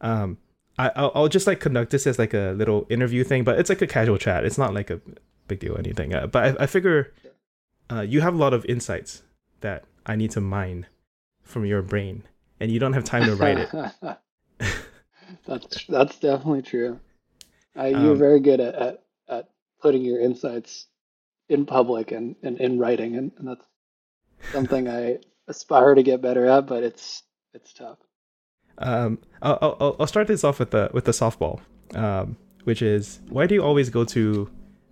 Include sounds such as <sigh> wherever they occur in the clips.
Um, I I'll, I'll just like conduct this as like a little interview thing, but it's like a casual chat. It's not like a big deal or anything. Uh, but I, I figure uh, you have a lot of insights that I need to mine from your brain, and you don't have time to write it. <laughs> <laughs> that's that's definitely true. Uh, you're um, very good at, at, at putting your insights in public and, and in writing, and, and that's something I aspire to get better at, but it's it's tough. Um, I'll, I'll, I'll start this off with the with the softball, um, which is why do you always go to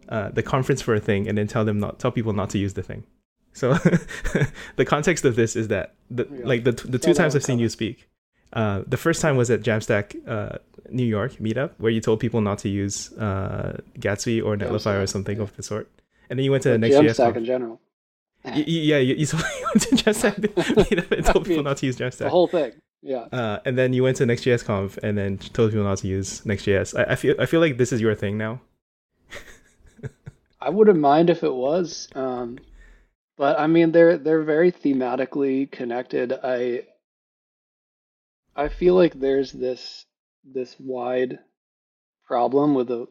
uh, the conference for a thing and then tell them not tell people not to use the thing? So <laughs> the context of this is that the yeah. like the the two times I've seen you speak, uh, the first time was at Jamstack uh, New York meetup where you told people not to use uh, Gatsby or Netlify or something yeah. of the sort, and then you went to the next Jamstack in general. Y- yeah, you, you, told, <laughs> you went to Jamstack <laughs> meetup and told people not to use Jamstack. The whole thing. Yeah. Uh, and then you went to Next.js Conf and then told people not to use Next.js. I, I feel I feel like this is your thing now. <laughs> I wouldn't mind if it was, um, but I mean they're they're very thematically connected. I I feel like there's this this wide problem with the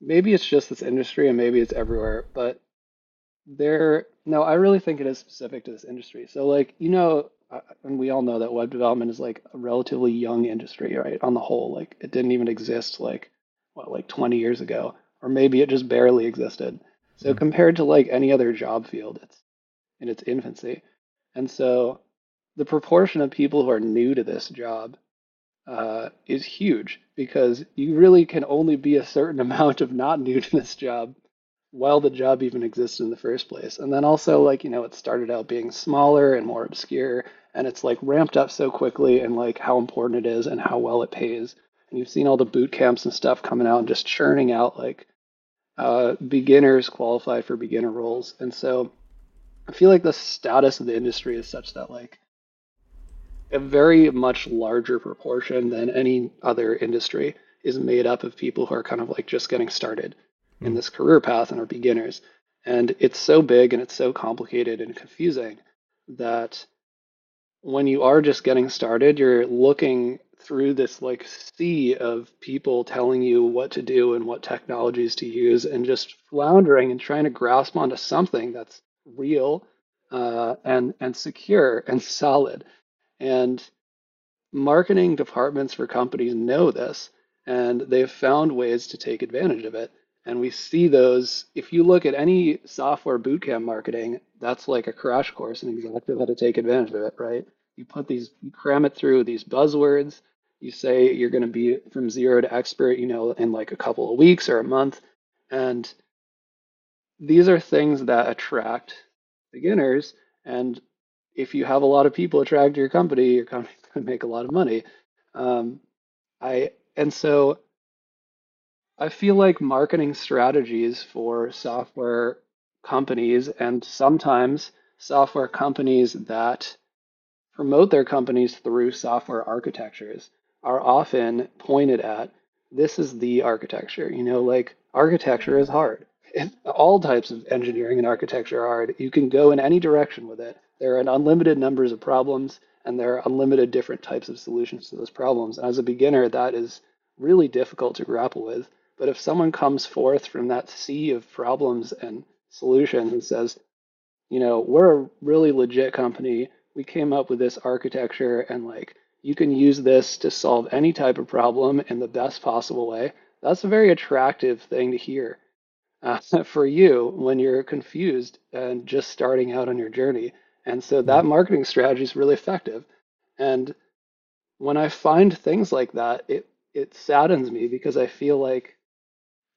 maybe it's just this industry and maybe it's everywhere, but there no, I really think it is specific to this industry. So like, you know, and we all know that web development is like a relatively young industry, right? On the whole, like it didn't even exist like what like 20 years ago or maybe it just barely existed. So mm-hmm. compared to like any other job field, it's in its infancy. And so the proportion of people who are new to this job uh, is huge because you really can only be a certain <laughs> amount of not new to this job while the job even exists in the first place. And then also, like, you know, it started out being smaller and more obscure, and it's like ramped up so quickly and like how important it is and how well it pays. And you've seen all the boot camps and stuff coming out and just churning out like uh, beginners qualify for beginner roles. And so I feel like the status of the industry is such that like a very much larger proportion than any other industry is made up of people who are kind of like just getting started. In this career path and are beginners. And it's so big and it's so complicated and confusing that when you are just getting started, you're looking through this like sea of people telling you what to do and what technologies to use and just floundering and trying to grasp onto something that's real uh, and and secure and solid and marketing departments for companies know this, and they've found ways to take advantage of it. And we see those, if you look at any software bootcamp marketing, that's like a crash course in exactly how to take advantage of it, right? You put these, you cram it through these buzzwords. You say you're going to be from zero to expert, you know, in like a couple of weeks or a month. And these are things that attract beginners. And if you have a lot of people attracted to your company, your company's going <laughs> to make a lot of money. Um, I and so I feel like marketing strategies for software companies and sometimes software companies that promote their companies through software architectures are often pointed at this is the architecture. You know, like architecture is hard. all types of engineering and architecture are hard. You can go in any direction with it. There are unlimited numbers of problems, and there are unlimited different types of solutions to those problems. And as a beginner, that is really difficult to grapple with. But if someone comes forth from that sea of problems and solutions and says, you know, we're a really legit company, we came up with this architecture, and like, you can use this to solve any type of problem in the best possible way, that's a very attractive thing to hear uh, <laughs> for you when you're confused and just starting out on your journey. And so that mm-hmm. marketing strategy is really effective. And when I find things like that, it it saddens me because I feel like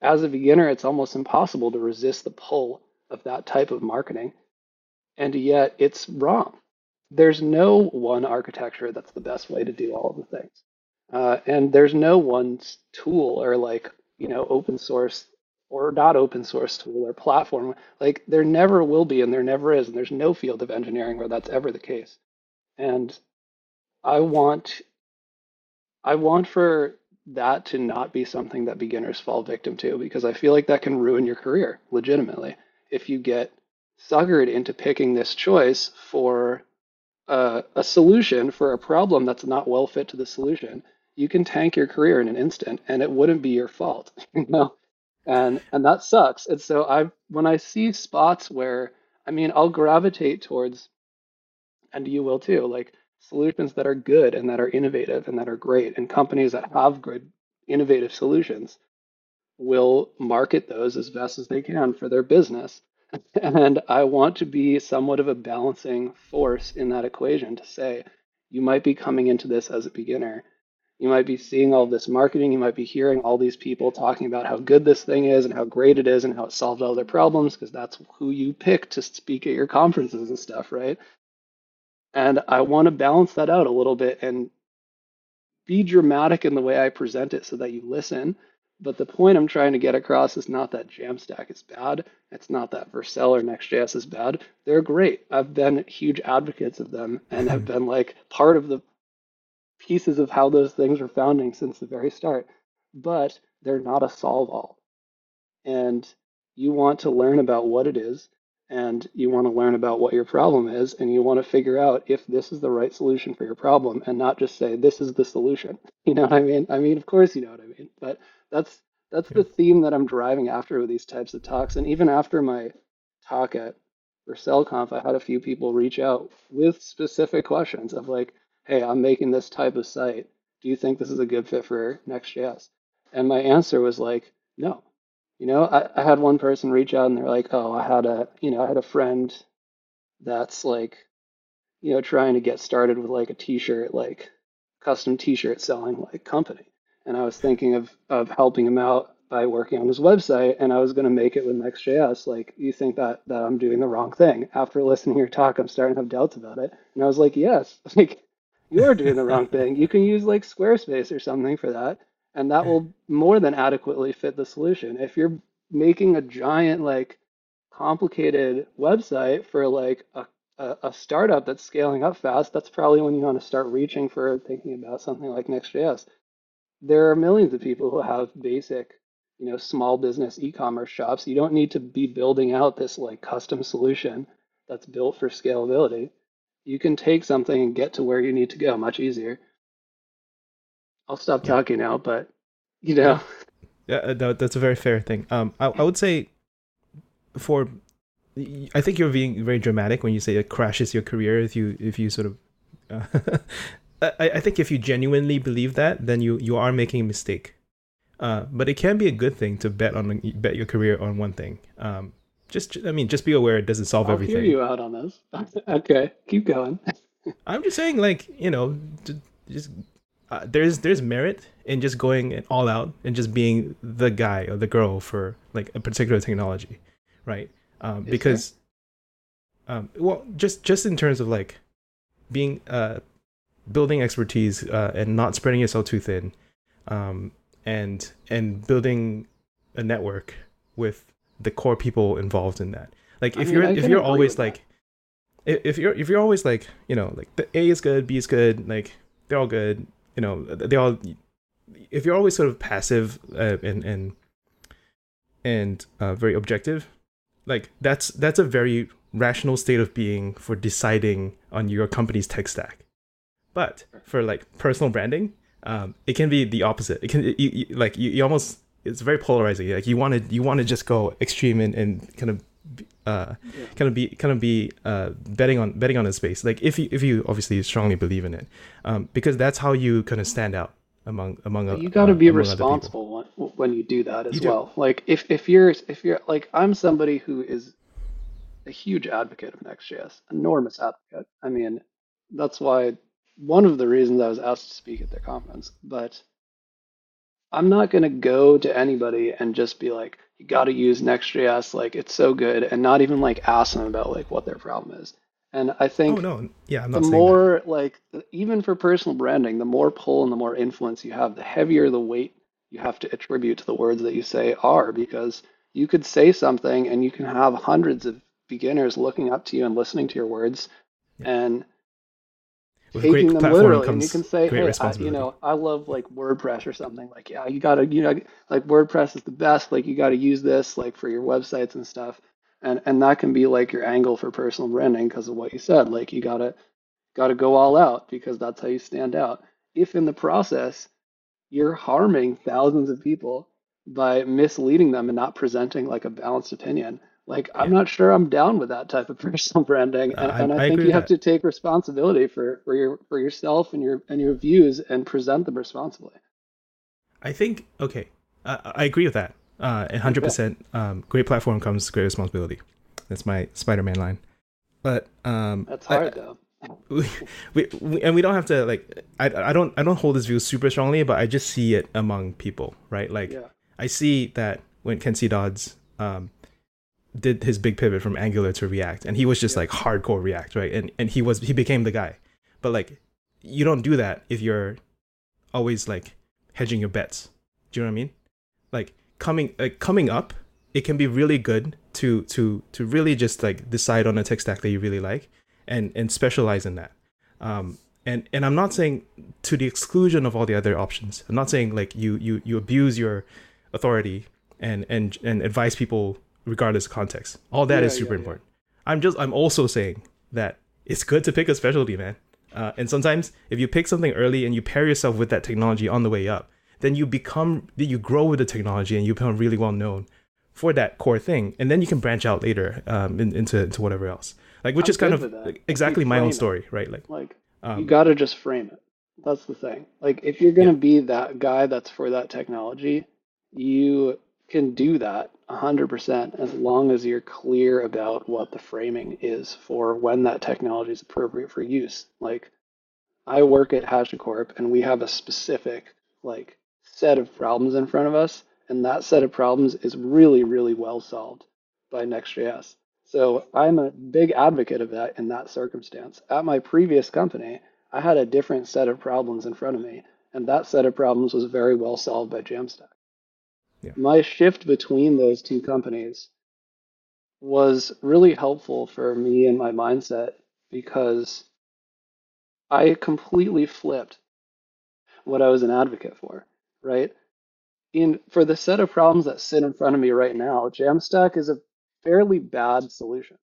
as a beginner, it's almost impossible to resist the pull of that type of marketing. And yet it's wrong. There's no one architecture that's the best way to do all of the things. Uh, and there's no one tool or like, you know, open source or not open source tool or platform. Like there never will be, and there never is, and there's no field of engineering where that's ever the case. And I want, I want for that to not be something that beginners fall victim to because I feel like that can ruin your career legitimately if you get suckered into picking this choice for a, a solution for a problem that's not well fit to the solution you can tank your career in an instant and it wouldn't be your fault, <laughs> you know? And and that sucks. And so I when I see spots where I mean, I'll gravitate towards and you will too, like solutions that are good and that are innovative and that are great and companies that have good innovative solutions will market those as best as they can for their business. <laughs> And I want to be somewhat of a balancing force in that equation to say, you might be coming into this as a beginner. You might be seeing all this marketing. You might be hearing all these people talking about how good this thing is and how great it is and how it solved all their problems because that's who you pick to speak at your conferences and stuff, right? And I want to balance that out a little bit and be dramatic in the way I present it so that you listen. But the point I'm trying to get across is not that Jamstack is bad. It's not that Vercel or Next.js is bad. They're great. I've been huge advocates of them and have been like part of the pieces of how those things were founding since the very start. But they're not a solve all. And you want to learn about what it is and you want to learn about what your problem is and you want to figure out if this is the right solution for your problem and not just say this is the solution <laughs> you know what i mean i mean of course you know what i mean but that's that's the theme that i'm driving after with these types of talks and even after my talk at VercelConf, I had a few people reach out with specific questions of like, hey, I'm making this type of site. Do you think this is a good fit for Next.js? And my answer was like, no, you know, I, I had one person reach out and they're like, oh, I had a, you know, I had a friend that's like, you know, trying to get started with like a t-shirt, like custom t-shirt selling like company. And I was thinking of of helping him out by working on his website and I was going to make it with Next.js. Like, you think that that I'm doing the wrong thing? After listening to your talk, I'm starting to have doubts about it. And I was like, yes, <laughs> like you are doing the wrong thing. You can use like Squarespace or something for that and that will more than adequately fit the solution. If you're making a giant like complicated website for like a, a, a startup that's scaling up fast, that's probably when you want to start reaching for thinking about something like Next.js. There are millions of people who have basic, you know, small business e-commerce shops. You don't need to be building out this like custom solution that's built for scalability. You can take something and get to where you need to go much easier. I'll stop talking now, but you know, Yeah, uh, that, that's a very fair thing. Um, I, I would say for I think you're being very dramatic when you say it crashes your career if you if you sort of <laughs> uh, I, I think if you genuinely believe that then you you are making a mistake uh, but it can be a good thing to bet on bet your career on one thing um, just I mean just be aware it doesn't solve I'll everything hear you out on this. <laughs> Okay, keep going. <laughs> I'm just saying like you know just uh, there's there's merit in just going all out and just being the guy or the girl for like a particular technology right? Um, because um, well just just in terms of like being uh building expertise uh, and not spreading yourself too thin um, and and building a network with the core people involved in that. Like I if mean, you're I if you're always that. like if if you're if you're always like you know like the A is good, B is good, like they're all good, you know they all. If you're always sort of passive uh, and and and uh, very objective, like that's that's a very rational state of being for deciding on your company's tech stack. But for like personal branding, um, it can be the opposite. It can you, you, like you, you almost it's very polarizing. Like you want to you want to just go extreme and, and kind of uh, Yeah. kind of be kind of be uh, betting on betting on a space. Like if you if you obviously strongly believe in it, um, because that's how you kind of stand out among among. But you got to be among other people. responsible when, when you do that as You do. well. Like if if you're if you're like I'm somebody who is a huge advocate of Next.js, enormous advocate. I mean, that's why one of the reasons I was asked to speak at their conference. But I'm not going to go to anybody and just be like, you got to use Next.js, like it's so good, and not even like ask them about like what their problem is. And I think Oh no, yeah, I'm the not saying that. more like even for personal branding, the more pull and the more influence you have, the heavier the weight you have to attribute to the words that you say are, because you could say something and you can have hundreds of beginners looking up to you and listening to your words Yeah. and With taking great them literally. And you can say, hey, I, you know, I love like WordPress or something. Like, yeah, you gotta, you know, like WordPress is the best. Like, you gotta use this like for your websites and stuff. And and that can be like your angle for personal branding because of what you said. Like, you gotta got to go all out because that's how you stand out. If in the process you're harming thousands of people by misleading them and not presenting like a balanced opinion. Like I'm not sure I'm down with that type of <laughs> personal branding, and, I and I I think you have that. to take responsibility for, for your for yourself and your and your views and present them responsibly. I think okay, I, I agree with that. Uh, and hundred Okay, percent. Um, great platform comes great responsibility. That's my Spider-Man line. But um, that's I, hard though. <laughs> we, we, we and we don't have to like I, I don't I don't hold this view super strongly, but I just see it among people, right? Like Yeah, I see that when Kent C. Dodds um did his big pivot from Angular to React, and he was just yeah, like hardcore React, right? And and he was he became the guy. But like you don't do that if you're always like hedging your bets. Do you know what I mean? Like coming like coming up, it can be really good to to to really just like decide on a tech stack that you really like and and specialize in that. Um and and I'm not saying to the exclusion of all the other options. I'm not saying like you you you abuse your authority and and and advise people regardless of context. All that yeah, is super yeah, yeah. important. I'm just I'm also saying that it's good to pick a specialty, man. Uh, and sometimes if you pick something early and you pair yourself with that technology on the way up, then you become you grow with the technology and you become really well known for that core thing, and then you can branch out later um, in, into into whatever else. Like which I'm is kind of like, exactly my own it. story, right? Like Like you um, got to just frame it. That's the thing. Like if you're gonna be that guy that's for that technology, you can do that 100% as long as you're clear about what the framing is for when that technology is appropriate for use. Like I work at HashiCorp and we have a specific like set of problems in front of us, and that set of problems is really, really well solved by Next.js. So I'm a big advocate of that in that circumstance. At my previous company, I had a different set of problems in front of me, and that set of problems was very well solved by Jamstack. Yeah, My shift between those two companies was really helpful for me and my mindset because I completely flipped what I was an advocate for, right? In for the set of problems that sit in front of me right now, Jamstack is a fairly bad solution.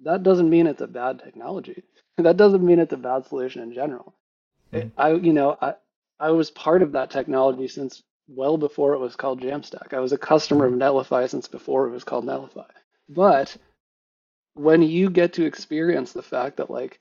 That doesn't mean it's a bad technology. <laughs> That doesn't mean it's a bad solution in general. Mhm, I, you know, I, I was part of that technology since well before it was called Jamstack. I was a customer of Netlify since before it was called Netlify. But when you get to experience the fact that like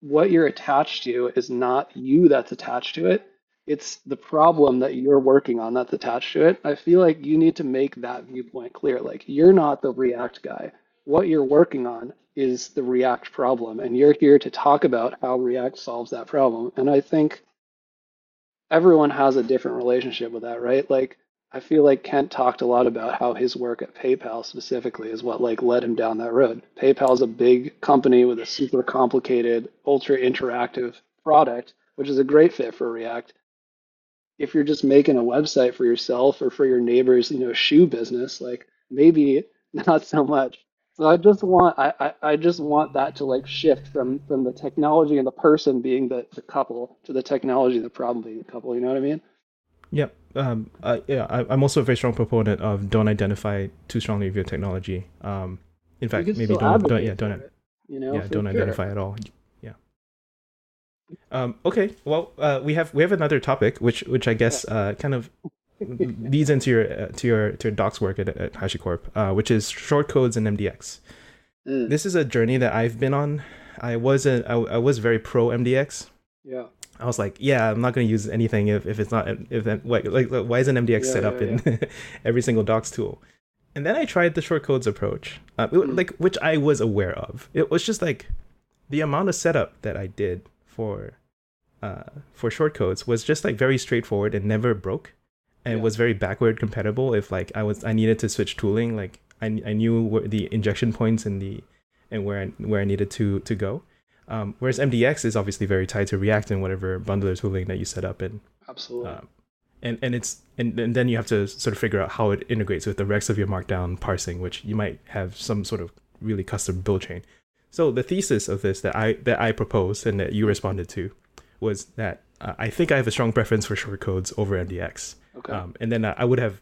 what you're attached to is not you that's attached to it, it's the problem that you're working on that's attached to it. I feel like you need to make that viewpoint clear. Like you're not the React guy. What you're working on is the React problem, and you're here to talk about how React solves that problem. And I think everyone has a different relationship with that, right? Like I feel like Kent talked a lot about how his work at PayPal specifically is what like led him down that road. PayPal is a big company with a super complicated, ultra interactive product, which is a great fit for React. If you're just making a website for yourself or for your neighbor's, you know, shoe business, like maybe <laughs> not so much. So I just want I, I, I just want that to like shift from from the technology and the person being the, the couple to the technology and the problem being the couple. You know what I mean? yeah. Um, uh, yeah, I, I'm also a very strong proponent of don't identify too strongly with your technology. Um, in fact, maybe don't don't yeah don't it, you know, yeah don't sure. identify at all. Yeah. Um, okay. Well, uh, we have we have another topic which which I Yeah. guess uh, kind of leads into your uh, to your to your docs work at, at HashiCorp, uh, which is short codes and MDX. Mm, This is a journey that I've been on. I wasn't. I, I was very pro MDX. yeah. I was like, yeah, I'm not going to use anything if, if it's not if like, like why isn't MDX Yeah, set up yeah, yeah. <laughs> in every single docs tool? And then I tried the short codes approach, uh, it- Mm, like which I was aware of. It was just like the amount of setup that I did for uh for short codes was just like very straightforward and never broke, and yeah. was very backward compatible. If like I was I needed to switch tooling, like I I knew where the injection points and the and where I, where I needed to to go. Um, whereas MDX is obviously very tied to React and whatever bundler tooling that you set up and Absolutely. um, and and it's and, and then you have to sort of figure out how it integrates with the rest of your markdown parsing which you might have some sort of really custom build chain so the thesis of this that i that i proposed and that you responded to was that uh, i think i have a strong preference for short codes over mdx Okay. um, and then I, I would have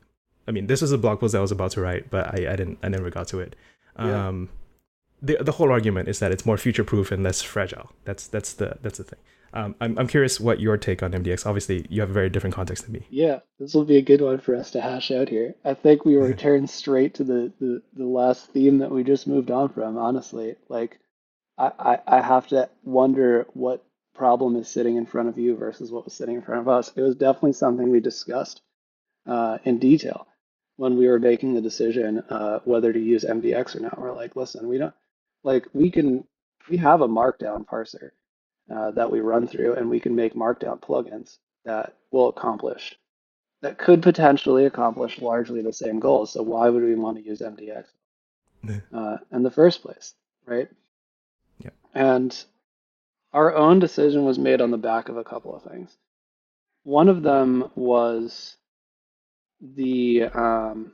i mean this was a blog post i was about to write but i, I didn't i never got to it Yeah. um, the, the whole argument is that it's more future proof and less fragile that's that's the that's the thing Um, I'm I'm curious what your take on MDX. Obviously, you have a very different context than me. Yeah, this will be a good one for us to hash out here. I think we return straight to the, the, the last theme that we just moved on from, honestly. Like, I, I, I have to wonder what problem is sitting in front of you versus what was sitting in front of us. It was definitely something we discussed uh, in detail when we were making the decision uh, whether to use MDX or not. We're like, listen, we don't, like, we can, we have a markdown parser uh, that we run through, and we can make Markdown plugins that will accomplish, that could potentially accomplish largely the same goals. So why would we want to use MDX uh, in the first place, right? Yeah. And our own decision was made on the back of a couple of things. One of them was the um,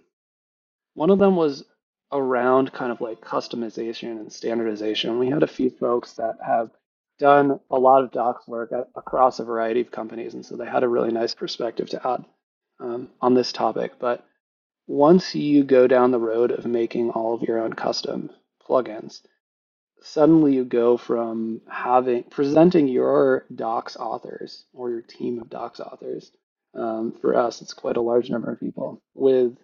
one of them was around kind of like customization and standardization. We had a few folks that have done a lot of docs work at, across a variety of companies, and so they had a really nice perspective to add um, on this topic. But once you go down the road of making all of your own custom plugins, suddenly you go from having presenting your docs authors or your team of docs authors. Um, for us, it's quite a large number of people with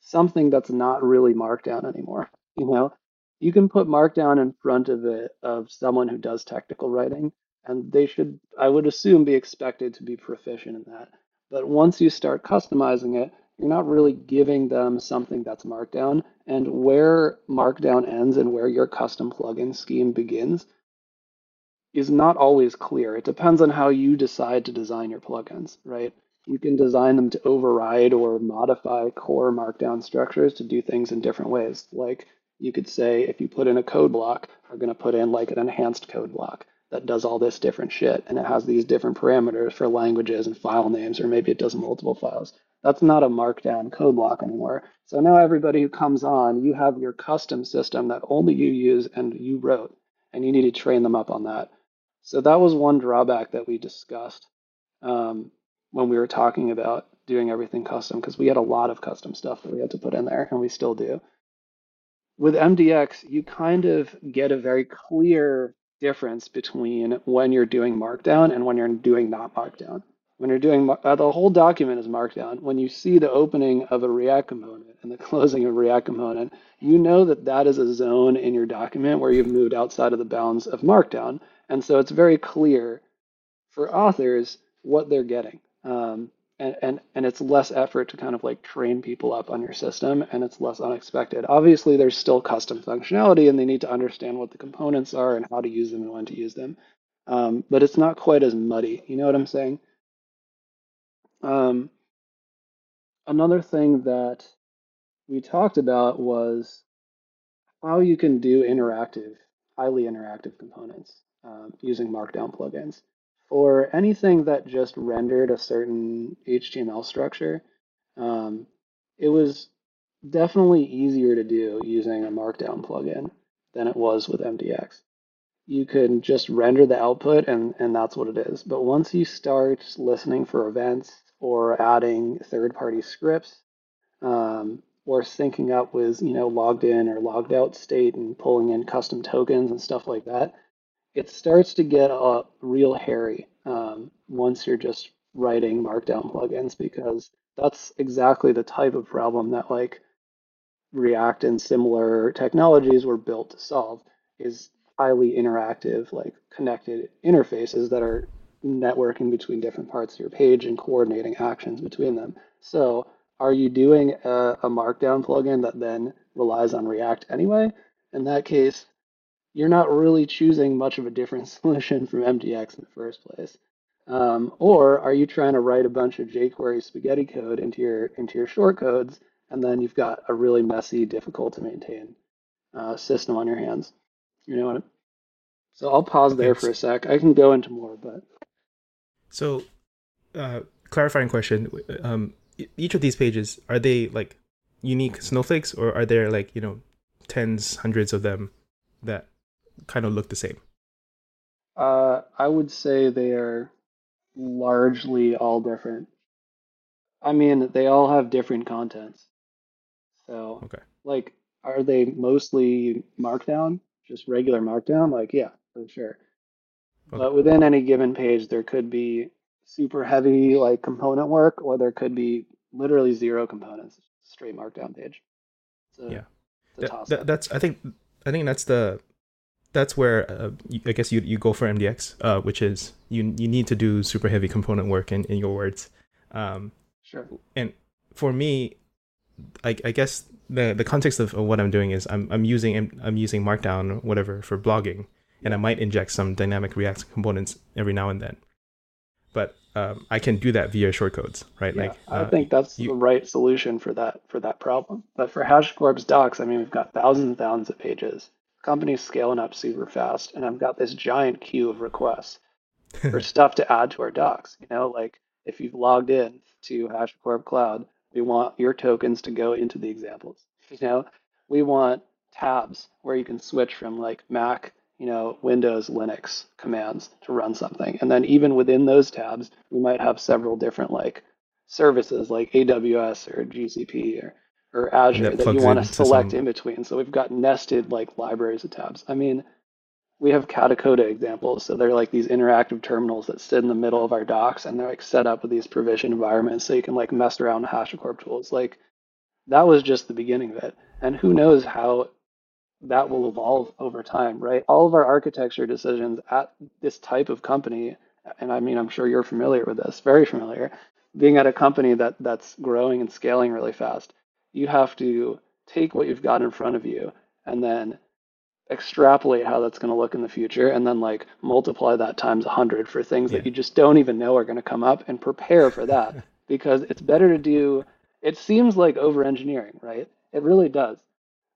something that's not really Markdown anymore. You know, you can put Markdown in front of it of someone who does technical writing, and they should, I would assume, be expected to be proficient in that. But once you start customizing it, you're not really giving them something that's Markdown. And where Markdown ends and where your custom plugin scheme begins is not always clear. It depends on how you decide to design your plugins, right? You can design them to override or modify core Markdown structures to do things in different ways. Like you could say if you put in a code block, we're going to put in like an enhanced code block that does all this different shit and it has these different parameters for languages and file names, or maybe it does multiple files. That's not a markdown code block anymore. So now everybody who comes on, you have your custom system that only you use and you wrote, and you need to train them up on that. So that was one drawback that we discussed um, when we were talking about doing everything custom, because we had a lot of custom stuff that we had to put in there, and we still do with MDX, you kind of get a very clear difference between when you're doing Markdown and when you're doing not Markdown. When you're doing uh, the whole document is Markdown. When you see the opening of a React component and the <laughs> closing of a React component, you know that that is a zone in your document where you've moved outside of the bounds of Markdown. And so it's very clear for authors what they're getting. Um, and, and and it's less effort to kind of like train people up on your system and it's less unexpected obviously there's still custom functionality and they need to understand what the components are and how to use them and when to use them um, but it's not quite as muddy you know what i'm saying um, another thing that we talked about was how you can do interactive highly interactive components um, using markdown plugins for anything that just rendered a certain HTML structure, um, it was definitely easier to do using a Markdown plugin than it was with MDX. You could just render the output and, and that's what it is. But once you start listening for events or adding third-party scripts um, or syncing up with you know logged in or logged out state and pulling in custom tokens and stuff like that, it starts to get uh, real hairy um, once you're just writing markdown plugins because that's exactly the type of problem that like React and similar technologies were built to solve is highly interactive, like connected interfaces that are networking between different parts of your page and coordinating actions between them. So are you doing a, a markdown plugin that then relies on React anyway? In that case, you're not really choosing much of a different <laughs> solution from MDX in the first place. Um, or are you trying to write a bunch of jQuery spaghetti code into your into your shortcodes, and then you've got a really messy, difficult to maintain uh, system on your hands? You know what? I so I'll pause there for a sec. I can go into more, but so uh, clarifying question: um, each of these pages are they like unique snowflakes, or are there like you know tens, hundreds of them that kind of look the same? Uh, I would say they are largely all different. I mean, they all have different contents. So, okay. like, are they mostly Markdown? Just regular Markdown? Like, yeah, for sure. Okay. But within any given page, there could be super heavy like component work, or there could be literally zero components, straight markdown page. So Yeah. That- that- that's I think I think that's the that's where uh, I guess you you go for MDX, uh, which is you you need to do super heavy component work in, in your words. Um, Sure. and for me, I, I guess the the context of, of what I'm doing is I'm I'm using I'm using Markdown or whatever for blogging, and I might inject some dynamic React components every now and then. But um, I can do that via shortcodes, right? Yeah, like I uh, think that's you- the right solution for that for that problem. But for HashiCorp's docs, I mean, we've got thousands and thousands of pages. Company's scaling up super fast, and I've got this giant queue of requests <laughs> for stuff to add to our docs. You know, like if you've logged in to HashiCorp Cloud, we want your tokens to go into the examples. <laughs> You know, we want tabs where you can switch from like Mac, you know, Windows, Linux commands to run something. And then even within those tabs, we might have several different like services like AWS or GCP or, or Azure that that, you want to select some- in between. So we've got nested like libraries of tabs. I mean, we have Katacoda examples. So they're like these interactive terminals that sit in the middle of our docs and they're like set up with these provision environments so you can like mess around with HashiCorp tools. Like that was just the beginning of it. And who knows how that will evolve over time, right? All of our architecture decisions at this type of company, and I mean, I'm sure you're familiar with this, very familiar, being at a company that that's growing and scaling really fast, you have to take what you've got in front of you and then extrapolate how that's going to look in the future and then like multiply that times 100 for things Yeah. that you just don't even know are going to come up and prepare for that <laughs> because it's better to do it seems like over engineering right it really does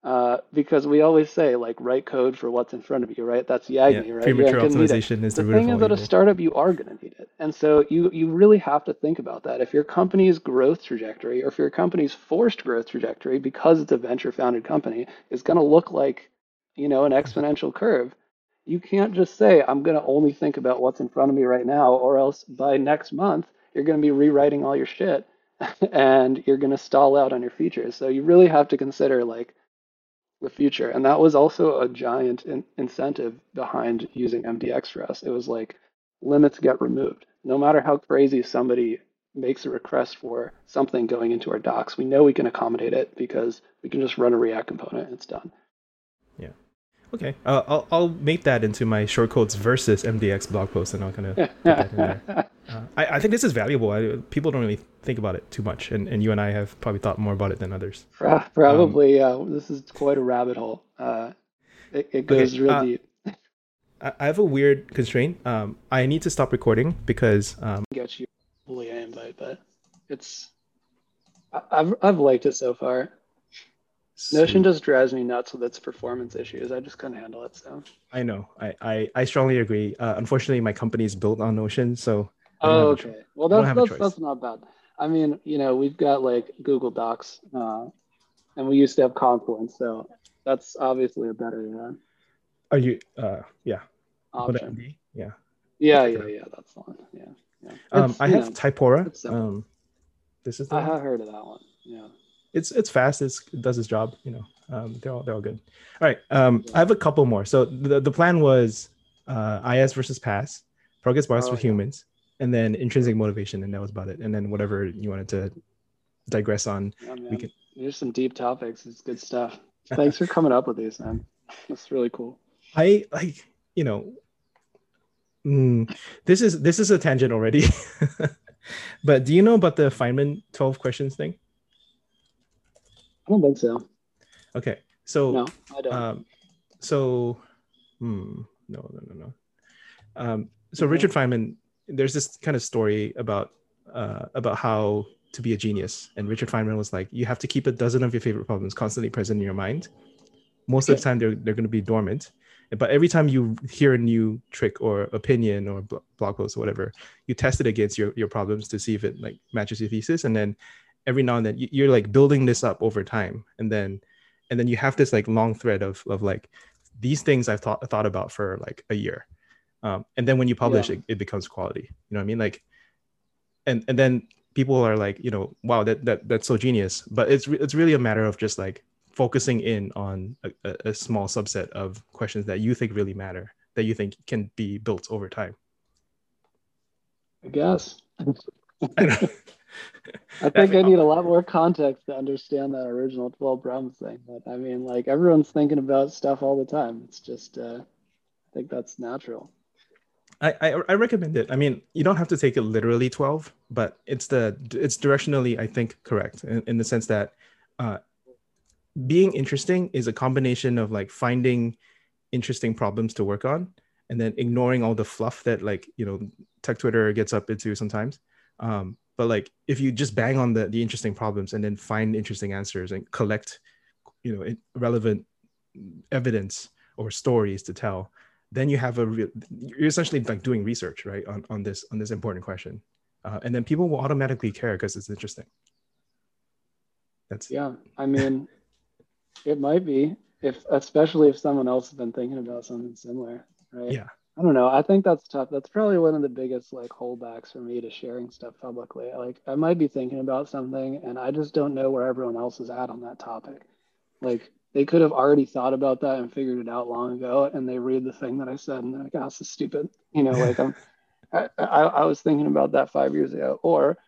uh, because we always say like write code for what's in front of you right? That's yeah, Yagni right? premature ain't gonna need it. optimization is the, the root thing of is that a startup you are going to need it. And so you you really have to think about that. If your company's growth trajectory or if your company's forced growth trajectory because it's a venture founded company is going to look like you know an exponential curve you can't just say i'm going to only think about what's in front of me right now or else by next month you're going to be rewriting all your shit <laughs> and you're going to stall out on your features. So you really have to consider like the future. And that was also a giant in- incentive behind using MDX for us. It was like limits get removed. No matter how crazy somebody makes a request for something going into our docs, we know we can accommodate it because we can just run a React component and it's done. Okay, uh, I'll I'll make that into my shortcodes versus MDX blog post, and I'll kind of put that in there. <laughs> Uh, I, I think this is valuable. I, people don't really think about it too much, and, and you and I have probably thought more about it than others. Pro- Probably, uh, this is quite a rabbit hole. Uh, it, it goes real uh, deep. I, I have a weird constraint. Um, I need to stop recording because um, Get you fully invite, but it's I've I've liked it so far. Notion just drives me nuts with its performance issues. I just couldn't handle it. So. I know. I, I, I strongly agree. Uh, unfortunately, my company is built on Notion, so Oh, okay. Well, that's that's that's not bad. I mean, you know, we've got like Google Docs, uh, and we used to have Confluence, so that's obviously a better Are you? Uh, yeah. uh, option. Yeah. Yeah, yeah, yeah. That's the one. Yeah, yeah. Um, I have know, Typora. Um, this is the I one. have heard of that one. Yeah. It's it's fast. It's, it does its job. You know, um, they're all they're all good. All right. Um, I have a couple more. So the the plan was uh, IaaS versus PaaS, progress bars Oh, for yeah. humans, and then intrinsic motivation, and that was about it. And then whatever you wanted to digress on. yeah. We can- There's some deep topics. It's good stuff. Thanks for coming up with these, man. That's really cool. I like you know. mm, this is this is a tangent already. <laughs> but do you know about the Feynman twelve questions thing? Don't think so. Okay, so No, I don't. Um, so, hmm, no, no, no, no. Um, so Okay. Richard Feynman, there's this kind of story about uh, about how to be a genius, and Richard Feynman was like, you have to keep a dozen of your favorite problems constantly present in your mind. Most of the time, they're they're going to be dormant, but every time you hear a new trick or opinion or blog post or whatever, you test it against your your problems to see if it like matches your thesis, and then every now and then you- you're like building this up over time, and then and then you have this like long thread of of like these things I've thought thought about for like a year, um, and then when you publish Yeah. it, it becomes quality. You know what I mean? Like, and and then people are like, you know, wow, that that that's so genius. But it's re- it's really a matter of just like focusing in on a, a, small subset of questions that you think really matter, that you think can be built over time? I guess. I <laughs> <laughs> I think I need a lot more context to understand that original 12 problems thing. But I mean, like everyone's thinking about stuff all the time. It's just, uh, I think that's natural. I, I I recommend it. I mean, you don't have to take it literally twelve, but it's the it's directionally I think correct in, in the sense that uh, being interesting is a combination of like finding interesting problems to work on and then ignoring all the fluff that like you know tech Twitter gets up into sometimes. Um, but like if you just bang on the the interesting problems and then find interesting answers and collect you know relevant evidence or stories to tell then you have a real you're essentially like doing research right on, on this on this important question uh, and then people will automatically care because it's interesting that's Yeah, I mean, <laughs> it might be if, especially if someone else has been thinking about something similar, right? Yeah. I don't know. I think that's tough. That's probably one of the biggest like holdbacks for me to sharing stuff publicly. Like I might be thinking about something and I just don't know where everyone else is at on that topic. Like they could have already thought about that and figured it out long ago and they read the thing that I said and they're like, oh, this is stupid. You know, like I'm <laughs> I, I, I was thinking about that five years ago. Or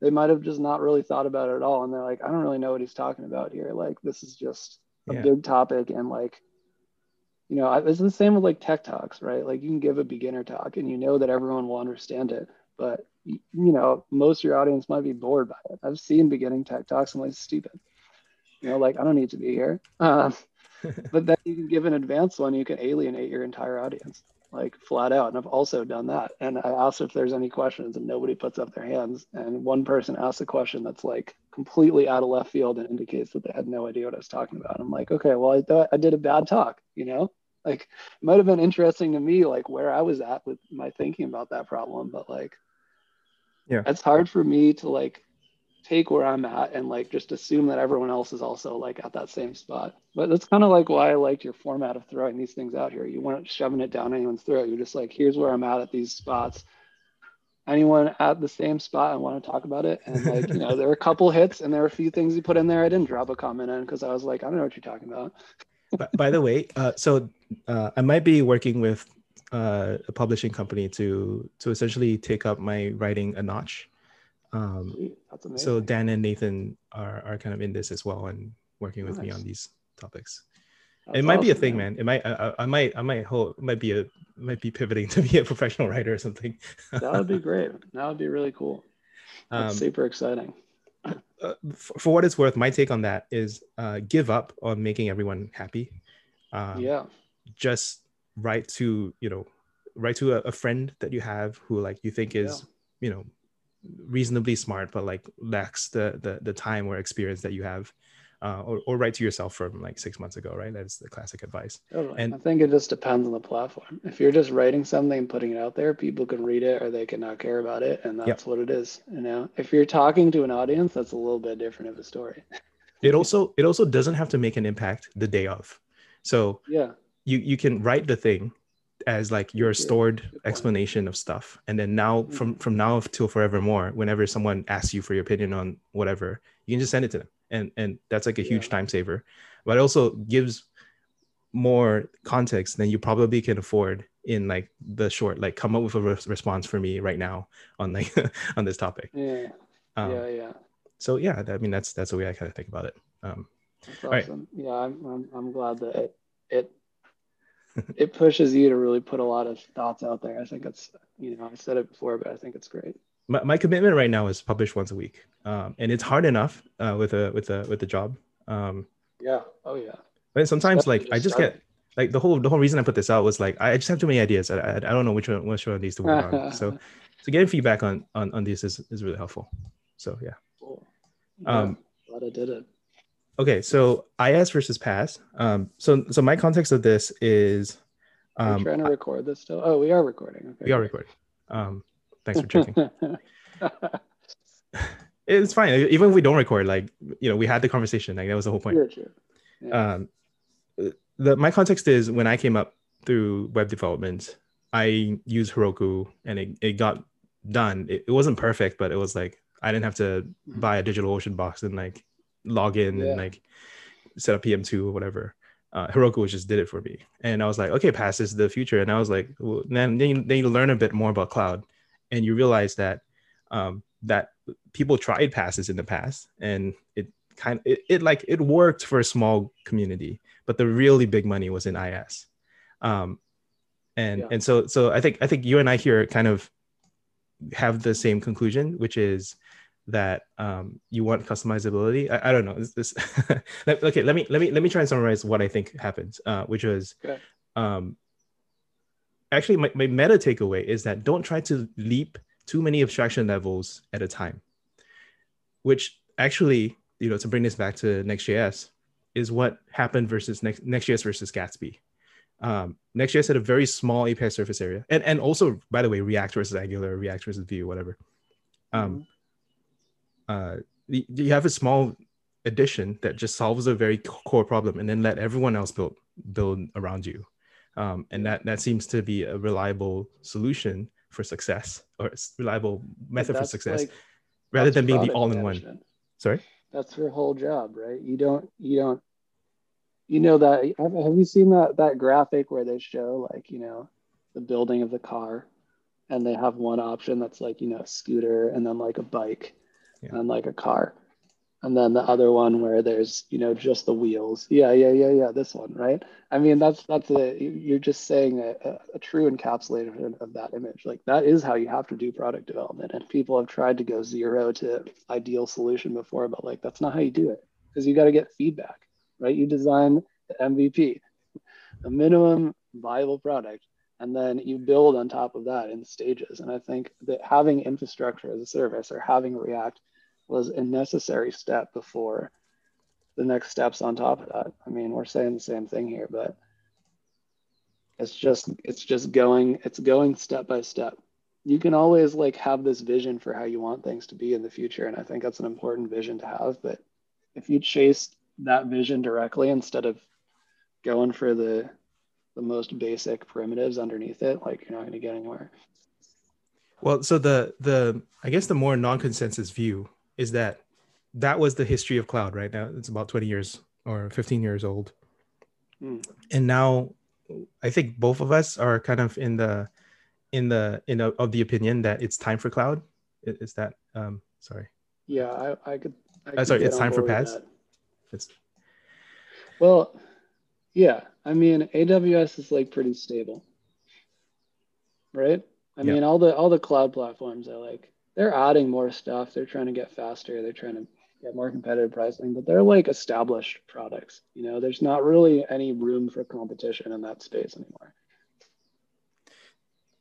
they might have just not really thought about it at all and they're like, I don't really know what he's talking about here. Like this is just a Yeah. big topic and like you know it's the same with like tech talks right? Like you can give a beginner talk and you know that everyone will understand it but you know most of your audience might be bored by it. I've seen beginning tech talks and like stupid. You know like i don't need to be here. Uh, <laughs> but then you can give an advanced one you can alienate your entire audience like flat out and i've also done that. And i asked if there's any questions and nobody puts up their hands. And one person asks a question that's like completely out of left field and indicates that they had no idea what i was talking about. I'm like okay well i thought i did a bad talk you know? Like it might have been interesting to me like where i was at with my thinking about that problem but like Yeah. it's hard for me to like take where i'm at and like just assume that everyone else is also like at that same spot. But that's kind of like why i liked your format of throwing these things out here. You weren't shoving it down anyone's throat. You're just like here's where i'm at at these spots. Anyone at the same spot and want to talk about it. And like you know there were a couple hits and there were a few things you put in there i didn't drop a comment in because i was like i don't know what you're talking about. By, by the way uh, so uh, i might be working with uh, a publishing company to to essentially take up my writing a notch um, Sweet. that's amazing. So dan and nathan are, are kind of in this as well and working with me on these topics. That's it might be a thing man. it might I, I- might i might hope might be a might be pivoting <laughs> to be a professional writer or something. That would be <laughs> great. That would be really cool. That's Um, super exciting. uh, for, for what it's worth, my take on that is uh, give up on making everyone happy. Um, yeah. Just write to you know, write to a, a friend that you have who like you think is you know reasonably smart, but like lacks the the, the time or experience that you have, uh, or or write to yourself from like six months ago. Right, that's the classic advice. Totally. And- I think it just depends on the platform. If you're just writing something and putting it out there, people can read it or they can not care about it, and that's what it is. You know, if you're talking to an audience, that's a little bit different of a story. It also it also doesn't have to make an impact the day of. So Yeah, you you can write the thing as like your stored explanation of stuff and then now from Mhm. from now till forevermore whenever someone asks you for your opinion on whatever you can just send it to them and and that's like a huge Yeah. time saver but it also gives more context than you probably can afford in like the short like come up with a res- response for me right now on like <laughs> on this topic yeah, um, yeah, yeah. so yeah i mean that's that's the way i kind of think about it um That's right. awesome. Yeah, I'm, I'm, I'm glad that it, it, <laughs> it pushes you to really put a lot of thoughts out there. I think it's, you know, I said it before, but I think it's great. my, my commitment right now is publish once a week um, and it's hard enough uh, with a with a with the job um, Yeah. Oh yeah. but sometimes Especially like i just just get like the whole the whole reason i put this out was like i just have too many ideas i, I, I don't know which one which one of these to work on <laughs> so so getting feedback on on, on this is, is really helpful so yeah Cool. Yeah, um glad I did it. Okay so IaaS versus PaaS um so so my context of this is Are um trying to record this still? Oh, we are recording. Okay. we are recording um thanks for checking <laughs> it's fine even if we don't record like you know we had the conversation like that was the whole point You're true. Yeah. um, the my context is when I came up through web development, I used Heroku and it, it got done. It, it wasn't perfect, but it was like I didn't have to buy a DigitalOcean box and like log in Yeah. and like set up PM2 or whatever. uh, Heroku was just did it for me, and I was like, okay, PaaS is the future. And I was like, well, then then you, then you learn a bit more about cloud, and you realize that um, that people tried PaaSes in the past, and it kind of it, it like it worked for a small community, but the really big money was in IaaS. Um, and yeah. and so so I think I think you and I here kind of have the same conclusion, which is that um, you want customizability. I, I don't know. This, <laughs> this okay. Let me let me let me try and summarize what I think happens, uh, which was okay. um, actually my, my meta takeaway is that don't try to leap too many abstraction levels at a time, which actually you know to bring this back to Next.js is what happened versus Next Next.js versus Gatsby. Um, Next.js had a very small API surface area, and and also by the way, React versus Angular, React versus Vue, whatever. Um, mm-hmm. Uh, you have a small addition that just solves a very core problem, and then let everyone else build build around you. Um, and that that seems to be a reliable solution for success or reliable method for success, like, rather than being the all-in-one. Sorry. That's your whole job, right? You don't you don't you know that have, have you seen that that graphic where they show like you know the building of the car and they have one option that's like you know a scooter and then like a bike yeah. and like a car and then the other one where there's you know just the wheels yeah yeah yeah yeah this one right i mean that's that's a you're just saying a, a, true encapsulation of that image like that is how you have to do product development and people have tried to go zero to ideal solution before but like that's not how you do it because you got to get feedback right? You design the MVP, the minimum viable product, and then you build on top of that in stages. And I think that having infrastructure as a service or having React was a necessary step before the next steps on top of that. I mean, we're saying the same thing here, but it's just it's just going it's going step by step. You can always like have this vision for how you want things to be in the future, and I think that's an important vision to have. But if you chase that vision directly instead of going for the the most basic primitives underneath it, like you're not going to get anywhere. Well, so the the I guess the more non-consensus view is that that was the history of cloud. Right now, it's about 20 years or 15 years old, mm. and now I think both of us are kind of in the in the in a, of the opinion that it's time for cloud. Is that um sorry? Yeah, I, I could. I uh, could uh, sorry, it's time for PaaS It's well, yeah. I mean, AWS is like pretty stable, right? I yeah. mean, all the all the cloud platforms are like they're adding more stuff. They're trying to get faster. They're trying to get more competitive pricing, but they're like established products. You know, there's not really any room for competition in that space anymore.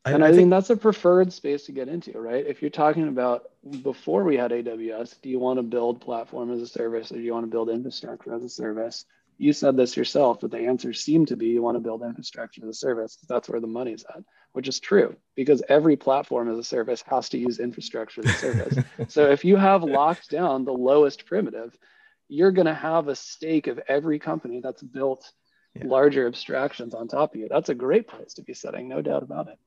I, and I, I think, think that's a preferred space to get into, right? If you're talking about before we had AWS, do you want to build platform as a service or do you want to build infrastructure as a service? You said this yourself, but the answers seem to be you want to build infrastructure as a service. That's where the money's at, which is true because every platform as a service has to use infrastructure as a service. <laughs> so if you have locked down the lowest primitive, you're going to have a stake of every company that's built yeah. larger abstractions on top of you. That's a great place to be setting, no doubt about it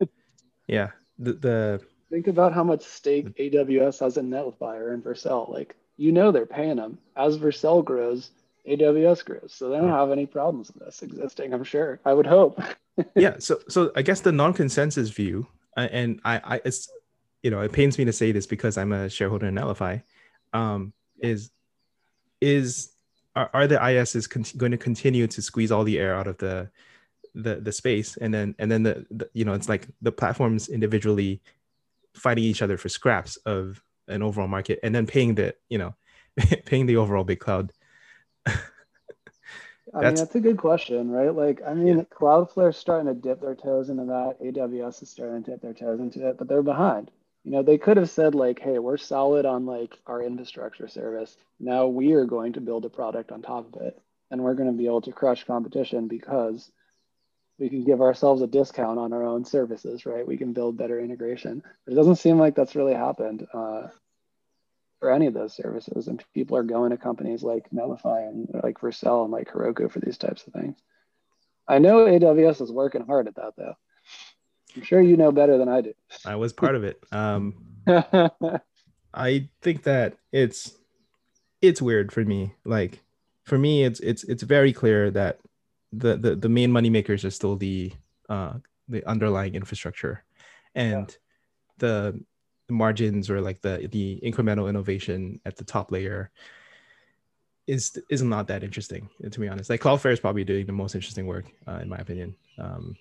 <laughs> yeah the, the think about how much stake aws has in netlify and vercel like you know they're paying them as vercel grows aws grows so they don't have any problems with this existing i'm sure. I would hope. <laughs> Yeah so so i guess the non-consensus view uh, and i i it's you know it pains me to say this because i'm a shareholder in netlify um is is are, are the IaaSes con- going to continue to squeeze all the air out of the the the space? And then and then the, the, you know it's like the platforms individually fighting each other for scraps of an overall market and then paying the you know <laughs> paying the overall big cloud <laughs> I mean, that's a good question, right? Like, I mean, yeah. Cloudflare's starting to dip their toes into that. AWS is starting to dip their toes into it, but they're behind. You know, they could have said like, "Hey, we're solid on like our infrastructure service. Now we are going to build a product on top of it, and we're going to be able to crush competition because we can give ourselves a discount on our own services, right? We can build better integration. But it doesn't seem like that's really happened uh, for any of those services. And people are going to companies like Netlify and like Vercel and like Heroku for these types of things. I know AWS is working hard at that though. I'm sure you know better than I do. I was part of it. Um, <laughs> I think that it's it's weird for me. Like for me, it's it's it's very clear that the the, the main money makers are still the uh the underlying infrastructure and the margins or like the the incremental innovation at the top layer is is not that interesting to be honest. Like cloudflare is probably doing the most interesting work uh, in my opinion. Um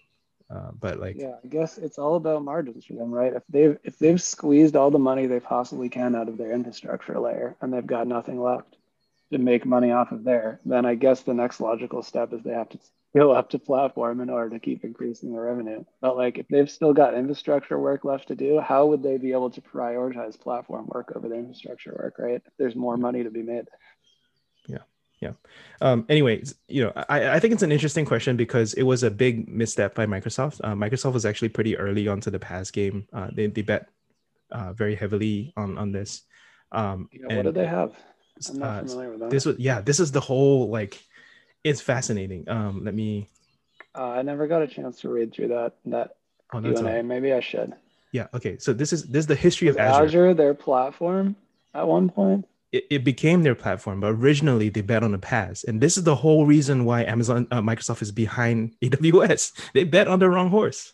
uh, but like yeah i guess it's all about margins for them right? If they've if they've squeezed all the money they possibly can out of their infrastructure layer and they've got nothing left to make money off of there then i guess the next logical step is they have to go up to platform in order to keep increasing the revenue. But like if they've still got infrastructure work left to do, how would they be able to prioritize platform work over the infrastructure work, right? If there's more money to be made. Yeah. Yeah. Um, anyways, you know, I, I think it's an interesting question because it was a big misstep by Microsoft. Uh, Microsoft was actually pretty early onto the PaaS game. Uh, they, they bet uh, very heavily on on this. Um, yeah, what did they have? I'm not uh, familiar with that. This was yeah. This is the whole like it's fascinating. Um, let me. Uh, I never got a chance to read through that that oh, Q and A. Maybe I should. Yeah. Okay. So this is this is the history of Azure. Azure their platform at one point. It, it became their platform, but originally they bet on the PaaS, and this is the whole reason why Amazon, uh, Microsoft is behind <laughs> AWS. They bet on the wrong horse.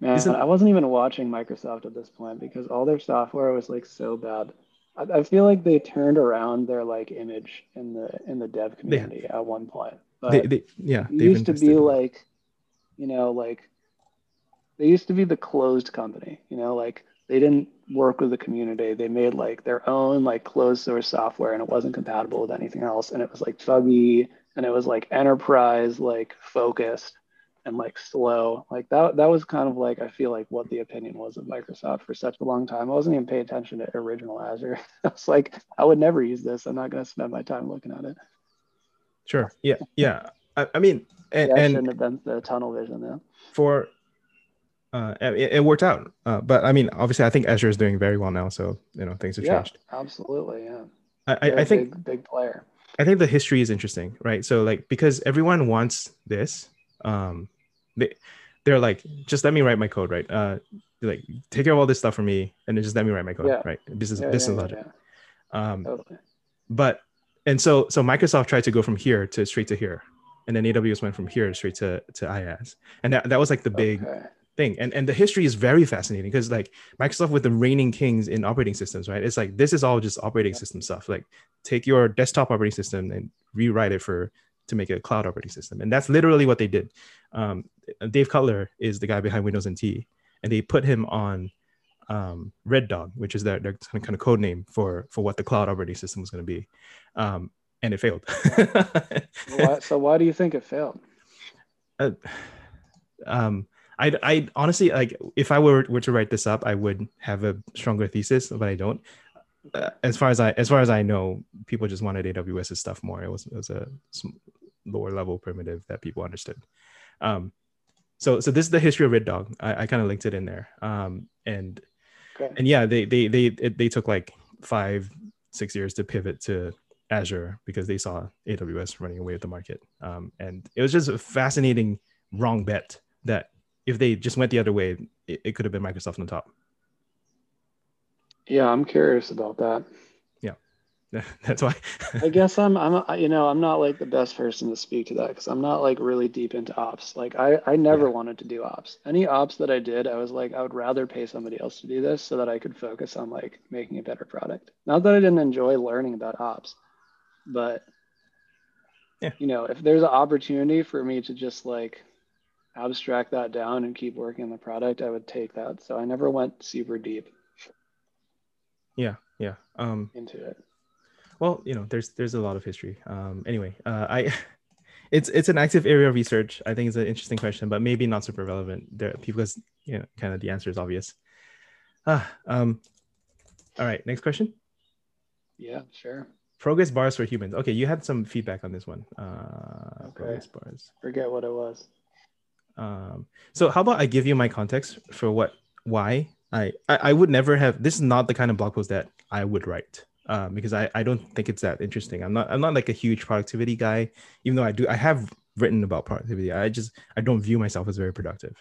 Man, I wasn't even watching Microsoft at this point because all their software was like so bad. I, I feel like they turned around their like image in the in the dev community yeah. at one point. But they, they, yeah, they used to be like, you know, like they used to be the closed company. You know, like they didn't work with the community. They made like their own like closed source software, and it wasn't compatible with anything else. And it was like buggy, and it was like enterprise like focused and like slow. Like that that was kind of like I feel like what the opinion was of Microsoft for such a long time. I wasn't even paying attention to original Azure. <laughs> I was like, I would never use this. I'm not gonna spend my time looking at it. Sure. Yeah. Yeah. I, I mean, and, yeah, and shouldn't have been the tunnel vision though. For uh, it, it, worked out. Uh, but I mean, obviously, I think Azure is doing very well now. So you know, things have yeah, changed. Absolutely. Yeah. I, I think big, big player. I think the history is interesting, right? So like because everyone wants this, um, they they're like, just let me write my code, right? Uh, like take care of all this stuff for me, and then just let me write my code, yeah. right? Business yeah, this yeah, logic. Um, totally. but and so so Microsoft tried to go from here to straight to here, and then AWS went from here straight to to IaaS, and that, that was like the big okay. thing. And and the history is very fascinating because like Microsoft with the reigning kings in operating systems, right? It's like this is all just operating system stuff. Like take your desktop operating system and rewrite it for to make a cloud operating system. And that's literally what they did. Um, Dave Cutler is the guy behind Windows NT, and they put him on um, Red Dog, which is their, their kind of code name for for what the cloud operating system was going to be, um, and it failed. <laughs> why, so why do you think it failed? Uh, um, I I honestly like if I were were to write this up, I would have a stronger thesis, but I don't. As far as I as far as I know, people just wanted AWS's stuff more. It was it was a lower level primitive that people understood. Um, so so this is the history of Red Dog. I, I kind of linked it in there. Um, and okay. and yeah, they they they they took like five six years to pivot to Azure because they saw AWS running away with the market. Um, and it was just a fascinating wrong bet that if they just went the other way, it, it could have been Microsoft on top. Yeah, I'm curious about that. Yeah, <laughs> that's why. <laughs> I guess I'm I'm you know I'm not like the best person to speak to that because I'm not like really deep into ops. Like I I never yeah. wanted to do ops. Any ops that I did, I was like I would rather pay somebody else to do this so that I could focus on like making a better product. Not that I didn't enjoy learning about ops, but yeah. you know if there's an opportunity for me to just like abstract that down and keep working on the product, I would take that. So I never went super deep. Yeah, yeah. Um, into it. well you know there's there's a lot of history. Um anyway uh i <laughs> it's it's an active area of research. I think it's an interesting question but maybe not super relevant there because you know kind of the answer is obvious. Ah um all right next question. Yeah sure. Progress bars for humans. Okay you had some feedback on this one. Uh okay. progress bars. Forget what it was. Um so how about i give you my context for what why I, I i would never have this is not the kind of blog post that i would write um, because I, I don't think it's that interesting. I'm not I'm not like a huge productivity guy, even though I do I have written about productivity. I just I don't view myself as very productive.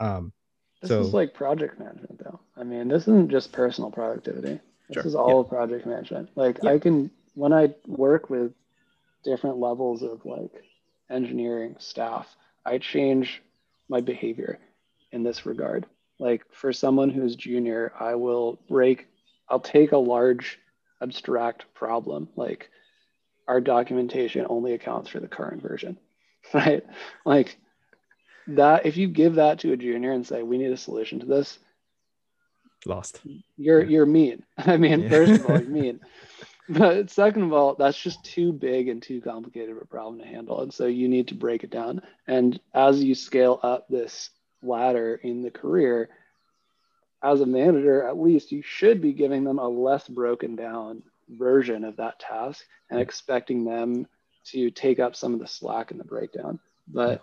Um, this so, is like project management, though. I mean, this isn't just personal productivity. This sure. is all yeah. project management. Like yeah. I can when I work with different levels of like engineering staff, I change my behavior in this regard. Like for someone who's junior, I will break, I'll take a large abstract problem, like our documentation only accounts for the current version, <laughs> right? Like that, if you give that to a junior and say, we need a solution to this, lost. You're yeah. you're mean. <laughs> I mean, yeah. first of all, <laughs> you're mean. But second of all, that's just too big and too complicated of a problem to handle. And so you need to break it down. And as you scale up this ladder in the career, as a manager, at least you should be giving them a less broken down version of that task and expecting them to take up some of the slack in the breakdown. But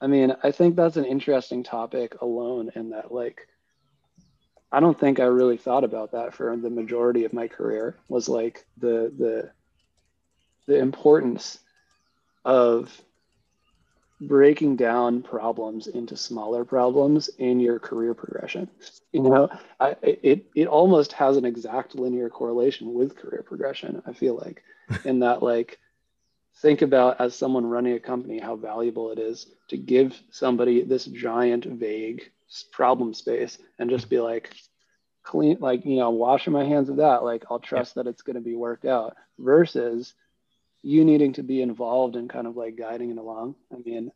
I mean, I think that's an interesting topic alone in that like I don't think I really thought about that for the majority of my career was like the the the importance of breaking down problems into smaller problems in your career progression. You know, I, it it almost has an exact linear correlation with career progression. I feel like, <laughs> in that like, think about as someone running a company how valuable it is to give somebody this giant vague problem space and just be like clean like you know washing my hands of that like i'll trust yeah. that it's going to be worked out versus you needing to be involved in kind of like guiding it along i mean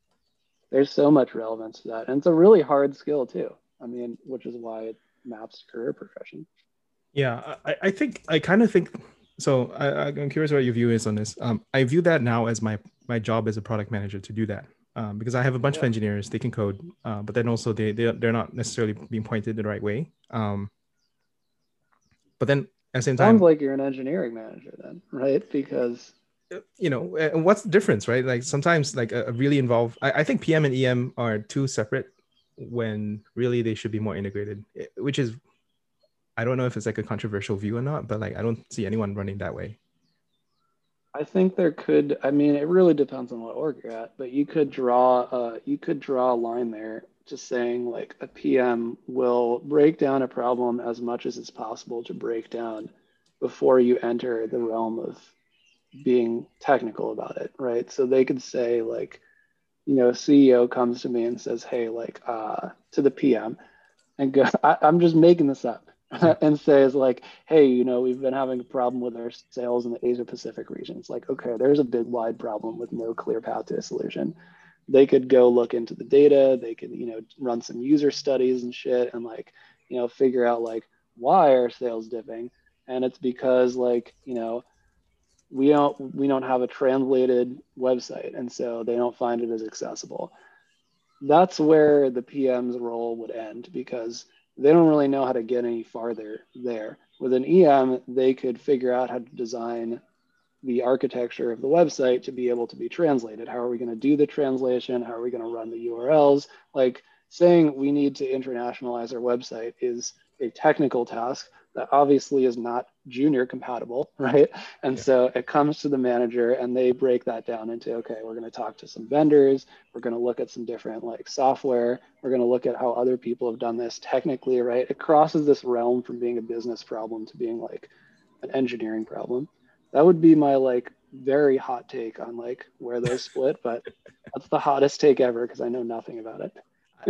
there's so much relevance to that and it's a really hard skill too i mean which is why it maps to career progression yeah i, I think i kind of think so I, i'm curious what your view is on this um, i view that now as my my job as a product manager to do that um, because I have a bunch yeah. of engineers, they can code, uh, but then also they, they they're not necessarily being pointed the right way. Um, but then at the same time, sounds like you're an engineering manager then, right? Because you know, what's the difference, right? Like sometimes, like a, really involved. I, I think PM and EM are two separate when really they should be more integrated, eh, which is I don't know if it's like a controversial view or not, but like I don't see anyone running that way. I think there could. I mean, it really depends on what org you're at, but you could draw. Uh, you could draw a line there just saying like a PM will break down a problem as much as it's possible to break down before you enter the realm of being technical about it, right? So they could say like, you know, CEO comes to me and says, hey, like uh, to the PM, and go, <laughs> I, I'm just making this up. <laughs> and says like, hey, you know, we've been having a problem with our sales in the Asia Pacific region. It's like, okay, there's a big wide problem with no clear path to a solution they could go look into the data they could you know run some user studies and shit and like you know figure out like why are sales dipping and it's because like you know we don't we don't have a translated website and so they don't find it as accessible that's where the pm's role would end because they don't really know how to get any farther there with an em they could figure out how to design the architecture of the website to be able to be translated. How are we going to do the translation? How are we going to run the URLs? Like saying we need to internationalize our website is a technical task that obviously is not junior compatible, <laughs> right? And yeah. so it comes to the manager and they break that down into okay, we're going to talk to some vendors, we're going to look at some different like software, we're going to look at how other people have done this technically, right? It crosses this realm from being a business problem to being like an engineering problem that would be my like very hot take on like where those split, but <laughs> that's the hottest take ever because I know nothing about it.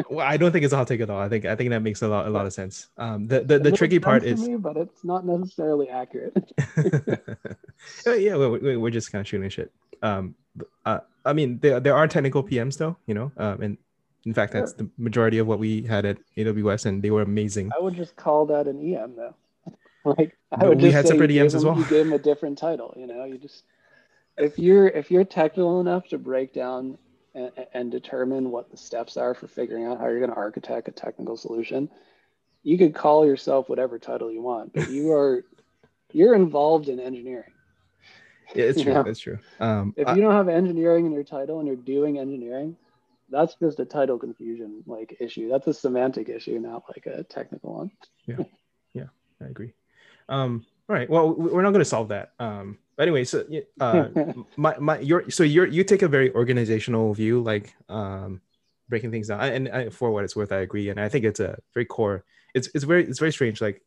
Well, I don't think it's a hot take at all. I think I think that makes a lot a lot of sense. Um, the the, the tricky part is, me, but it's not necessarily accurate. <laughs> <laughs> yeah, we're, we're just kind of shooting shit. Um, uh, I mean, there there are technical PMs though, you know, um, and in fact, that's sure. the majority of what we had at AWS, and they were amazing. I would just call that an EM though. <laughs> Like I would we had separate EMs as well. You gave him a different title. You know, you just if you're if you're technical enough to break down and, and determine what the steps are for figuring out how you're going to architect a technical solution, you could call yourself whatever title you want, but you are you're involved in engineering. <laughs> Yeah, it's true. It's true. Um, if you don't have engineering in your title and you're doing engineering, that's just a title confusion like issue. That's a semantic issue, not like a technical one. yeah, yeah, I agree. Um, all right. Well, we're not going to solve that. Um, but anyway, so uh, <laughs> my my your so you're you take a very organizational view, like um, breaking things down. And I, for what it's worth, I agree. And I think it's a very core. It's it's very it's very strange. Like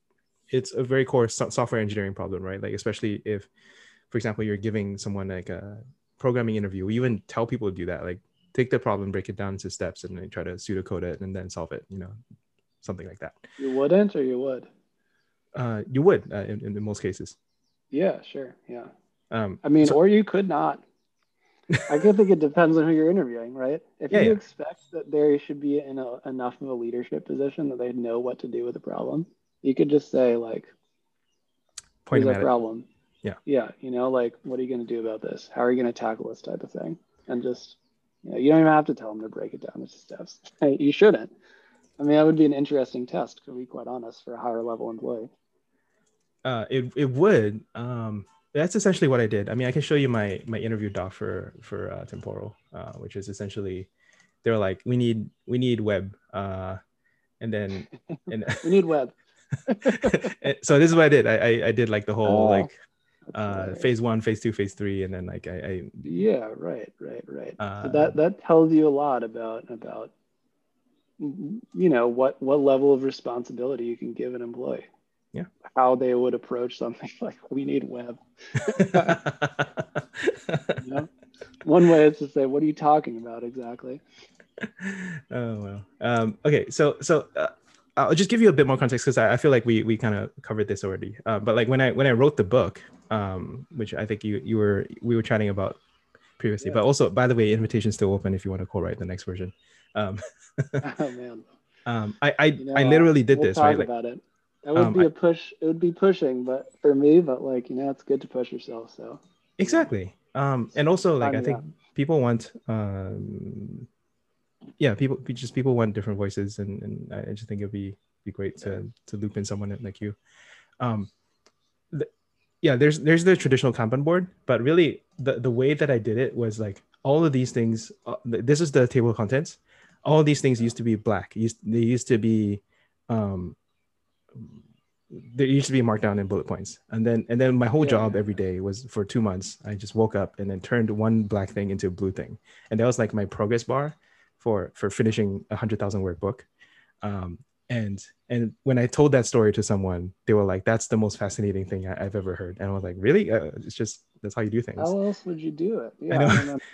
it's a very core so- software engineering problem, right? Like especially if, for example, you're giving someone like a programming interview, we even tell people to do that. Like take the problem, break it down into steps, and then try to pseudocode it and then solve it. You know, something like that. You wouldn't, or you would? Uh, you would uh, in, in most cases. Yeah, sure. Yeah. Um, I mean, so- or you could not. I think it depends on who you're interviewing, right? If Yeah, you yeah. expect that they should be in a, enough of a leadership position that they know what to do with the problem, you could just say like, point "Here's them a at it. problem." Yeah. Yeah. You know, like, what are you going to do about this? How are you going to tackle this type of thing? And just, you know, you don't even have to tell them to break it down into steps. <laughs> you shouldn't. I mean, that would be an interesting test, to be quite honest, for a higher level employee. Uh, it it would. Um, that's essentially what I did. I mean, I can show you my my interview doc for for uh, temporal, uh, which is essentially they're like, we need we need web, uh, and then <laughs> and We need web. <laughs> so this is what I did. I I, I did like the whole Oh, like uh, hilarious. phase one, phase two, phase three, and then like I, I Yeah, right, right, right. Uh, so that that tells you a lot about about you know what what level of responsibility you can give an employee. Yeah. How they would approach something <laughs> like we need web. <laughs> You know? One way is to say, what are you talking about exactly? <laughs> oh well. Um, okay, so so uh, I'll just give you a bit more context because I, I feel like we we kind of covered this already. Uh, but like when I when I wrote the book, um, which I think you you were we were chatting about previously, Yeah. but also by the way, invitation still open if you want to co-write the next version. Um, oh man. um, I I, You know, I literally did we'll this right. Like, about it. That would um, be a push. It would be pushing, but for me, but like you know, it's good to push yourself. So exactly. Um, and also like I think people want um, yeah, people just people want different voices, and and I just think it'd be be great to to loop in someone like you. Um, the, yeah, there's there's the traditional Kanban board, but really the the way that I did it was like all of these things. Uh, this is the table of contents. All of these things used to be black. Used they used to be, um, they used to be marked down in bullet points, and then and then my whole Yeah. job every day was for two months. I just woke up and then turned one black thing into a blue thing, and that was like my progress bar for for finishing a hundred thousand word book. Um, and and when I told that story to someone, they were like, "That's the most fascinating thing I, have ever heard." And I was like, "Really? Uh, it's just that's how you do things." how else would you do it? Yeah. <laughs>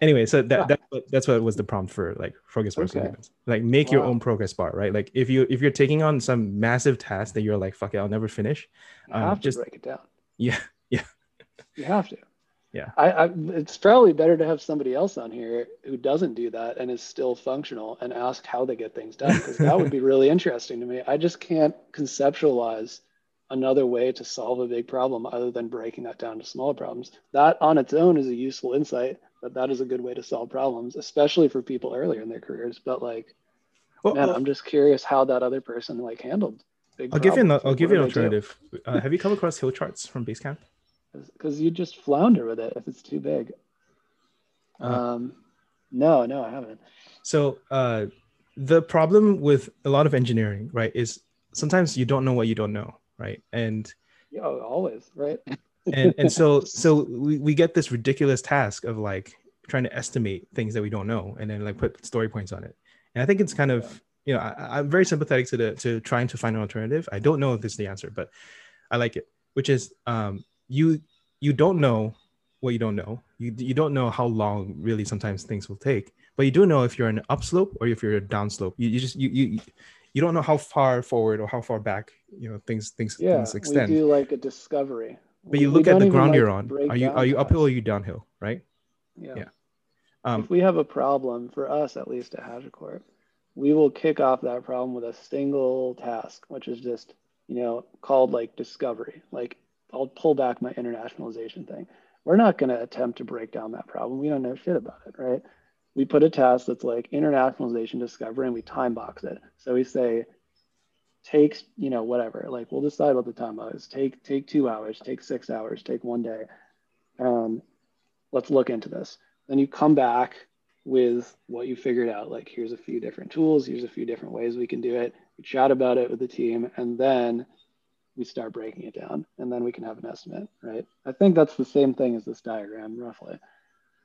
Anyway, so that, that's what that's what was the prompt for like progress bar Okay. Like make your own progress bar, right? Like if you if you're taking on some massive task that you're like, "Fuck it, I'll never finish." You Um, have to just- break it down. Yeah, <laughs> yeah, You have to. Yeah. I, I it's probably better to have somebody else on here who doesn't do that and is still functional and ask how they get things done because that would be <laughs> really interesting to me. I just can't conceptualize another way to solve a big problem other than breaking that down to smaller problems. That on its own is a useful insight, but that is a good way to solve problems, especially for people earlier in their careers. But like, Well, man, well, I'm just curious how that other person like handled big I'll give you an. I'll give you an do they do? alternative. Uh, have you come across hill charts from Basecamp? Because you just flounder with it if it's too big. Uh-huh. Um, no, no, I haven't. So uh, the problem with a lot of engineering, right, is sometimes you don't know what you don't know, right? And Yeah, always, right? <laughs> and and so so we, we get this ridiculous task of like trying to estimate things that we don't know and then like put story points on it. And I think it's kind of you know I, I'm very sympathetic to the to trying to find an alternative. I don't know if this is the answer, but I like it, which is um, you you don't know what you don't know. You you don't know how long really sometimes things will take, but you do know if you're an upslope or if you're a downslope. You, you just you you you don't know how far forward or how far back you know things things Yeah, things we extend. do like a discovery. But you we look at the ground like, you're on. Are you are you uphill or are you downhill, right? Yeah. Yeah. Um, if we have a problem for us, at least at HashiCorp, we will kick off that problem with a single task, which is just you know called like discovery. Like I'll pull back my internationalization thing. We're not going to attempt to break down that problem. We don't know shit about it, right? We put a task that's like internationalization discovery and we time box it. So we say takes, you know, whatever. Like we'll decide what the time is. Take take two hours, take six hours, take one day. Um, let's look into this. Then you come back with what you figured out. Like here's a few different tools, here's a few different ways we can do it. We chat about it with the team, and then we start breaking it down, and then we can have an estimate, right? I think that's the same thing as this diagram, roughly.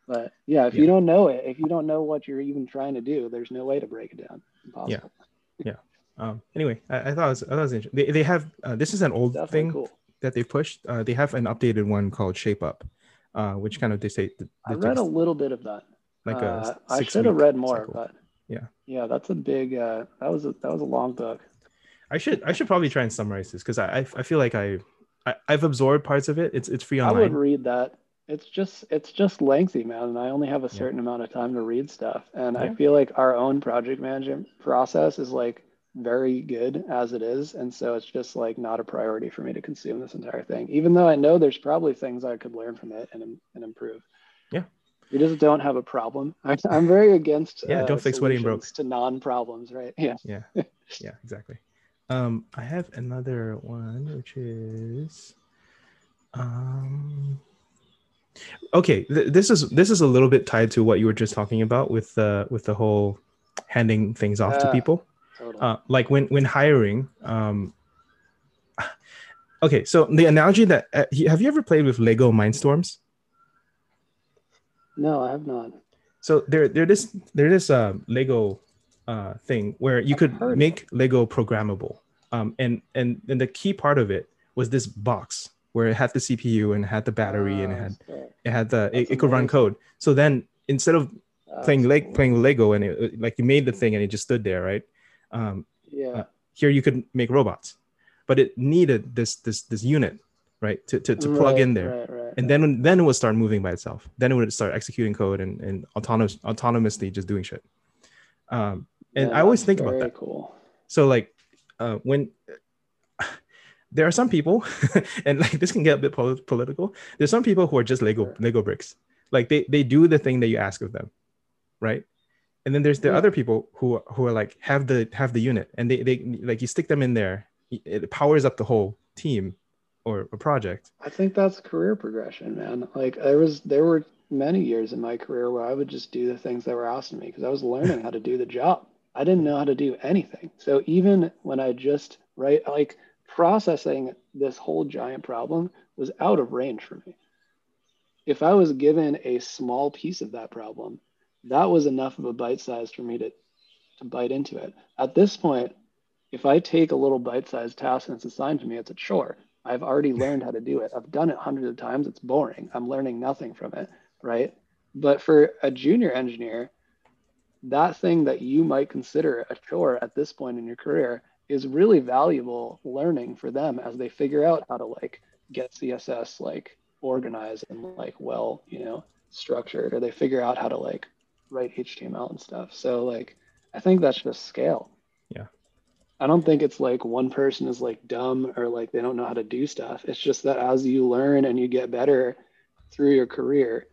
But yeah, if you don't know it, if you don't know what you're even trying to do, there's no way to break it down. Impossible. Yeah. Um, anyway, I, I thought it was, I thought it was interesting. They, they have uh, this is an old Definitely thing cool. that they pushed. Uh, they have an updated one called Shape Up, uh, which kind of they say I read a little bit of that. like Uh, a I six should have read more, cycle. but Yeah. yeah, that's a big. Uh, that was a, that was a long book. I should I should probably try and summarize this because I, I I feel like I, I I've absorbed parts of it. It's it's free online. I would read that. It's just it's just lengthy, man, and I only have a Yeah. certain amount of time to read stuff. And I feel like our own project management process is like very good as it is, and so it's just like not a priority for me to consume this entire thing. Even though I know there's probably things I could learn from it and and improve. Yeah. We just don't have a problem. I, <laughs> I'm very against Yeah, don't uh, fix what ain't broke. to non-problems, right? Yeah. Yeah. <laughs> yeah, exactly. Um, I have another one, which is, um, okay. Th- this is this is a little bit tied to what you were just talking about with the with the whole handing things off to people. Totally. Uh, like when when hiring, um, okay. So the analogy that uh, have you ever played with Lego Mindstorms? no, I have not. So there, there this, there this uh, Lego uh, thing where you could make Lego programmable, um, and and and the key part of it was this box where it had the CPU and it had the battery and it Ah, had sick. it had the it, it could run code. So then instead of That's playing leg cool. playing Lego and it, like you made the thing and it just stood there, right? Um, Yeah. here you could make robots, but it needed this this this unit, right, to to, to plug in there Right, right, and right. then then it would start moving by itself. Then it would start executing code and, and autonomous autonomously just doing shit. Um, and Yeah, I always think about that. Cool. So like uh, when <laughs> there are some people, <laughs> and like this can get a bit pol- political. There's some people who are just Lego Sure. Lego bricks. Like they they do the thing that you ask of them, right? And then there's the Yeah. other people who who are like have the have the unit and they they like you stick them in there, it powers up the whole team or a project. I think that's career progression, man. Like there was there were many years in my career where I would just do the things that were asked of me because I was learning <laughs> how to do the job. I didn't know how to do anything. So even when I just right like processing this whole giant problem was out of range for me. If I was given a small piece of that problem, that was enough of a bite size for me to to bite into it. At this point, if I take a little bite-sized task and it's assigned to me, it's a chore. I've already learned how to do it. I've done it hundreds of times. It's boring. I'm learning nothing from it, right? But for a junior engineer, that thing that you might consider a chore at this point in your career is really valuable learning for them as they figure out how to like get CSS like organized and like well, you know, structured, or they figure out how to like write HTML and stuff. So like I think that's just scale. Yeah. I don't think it's like one person is like dumb or like they don't know how to do stuff. It's just that as you learn and you get better through your career,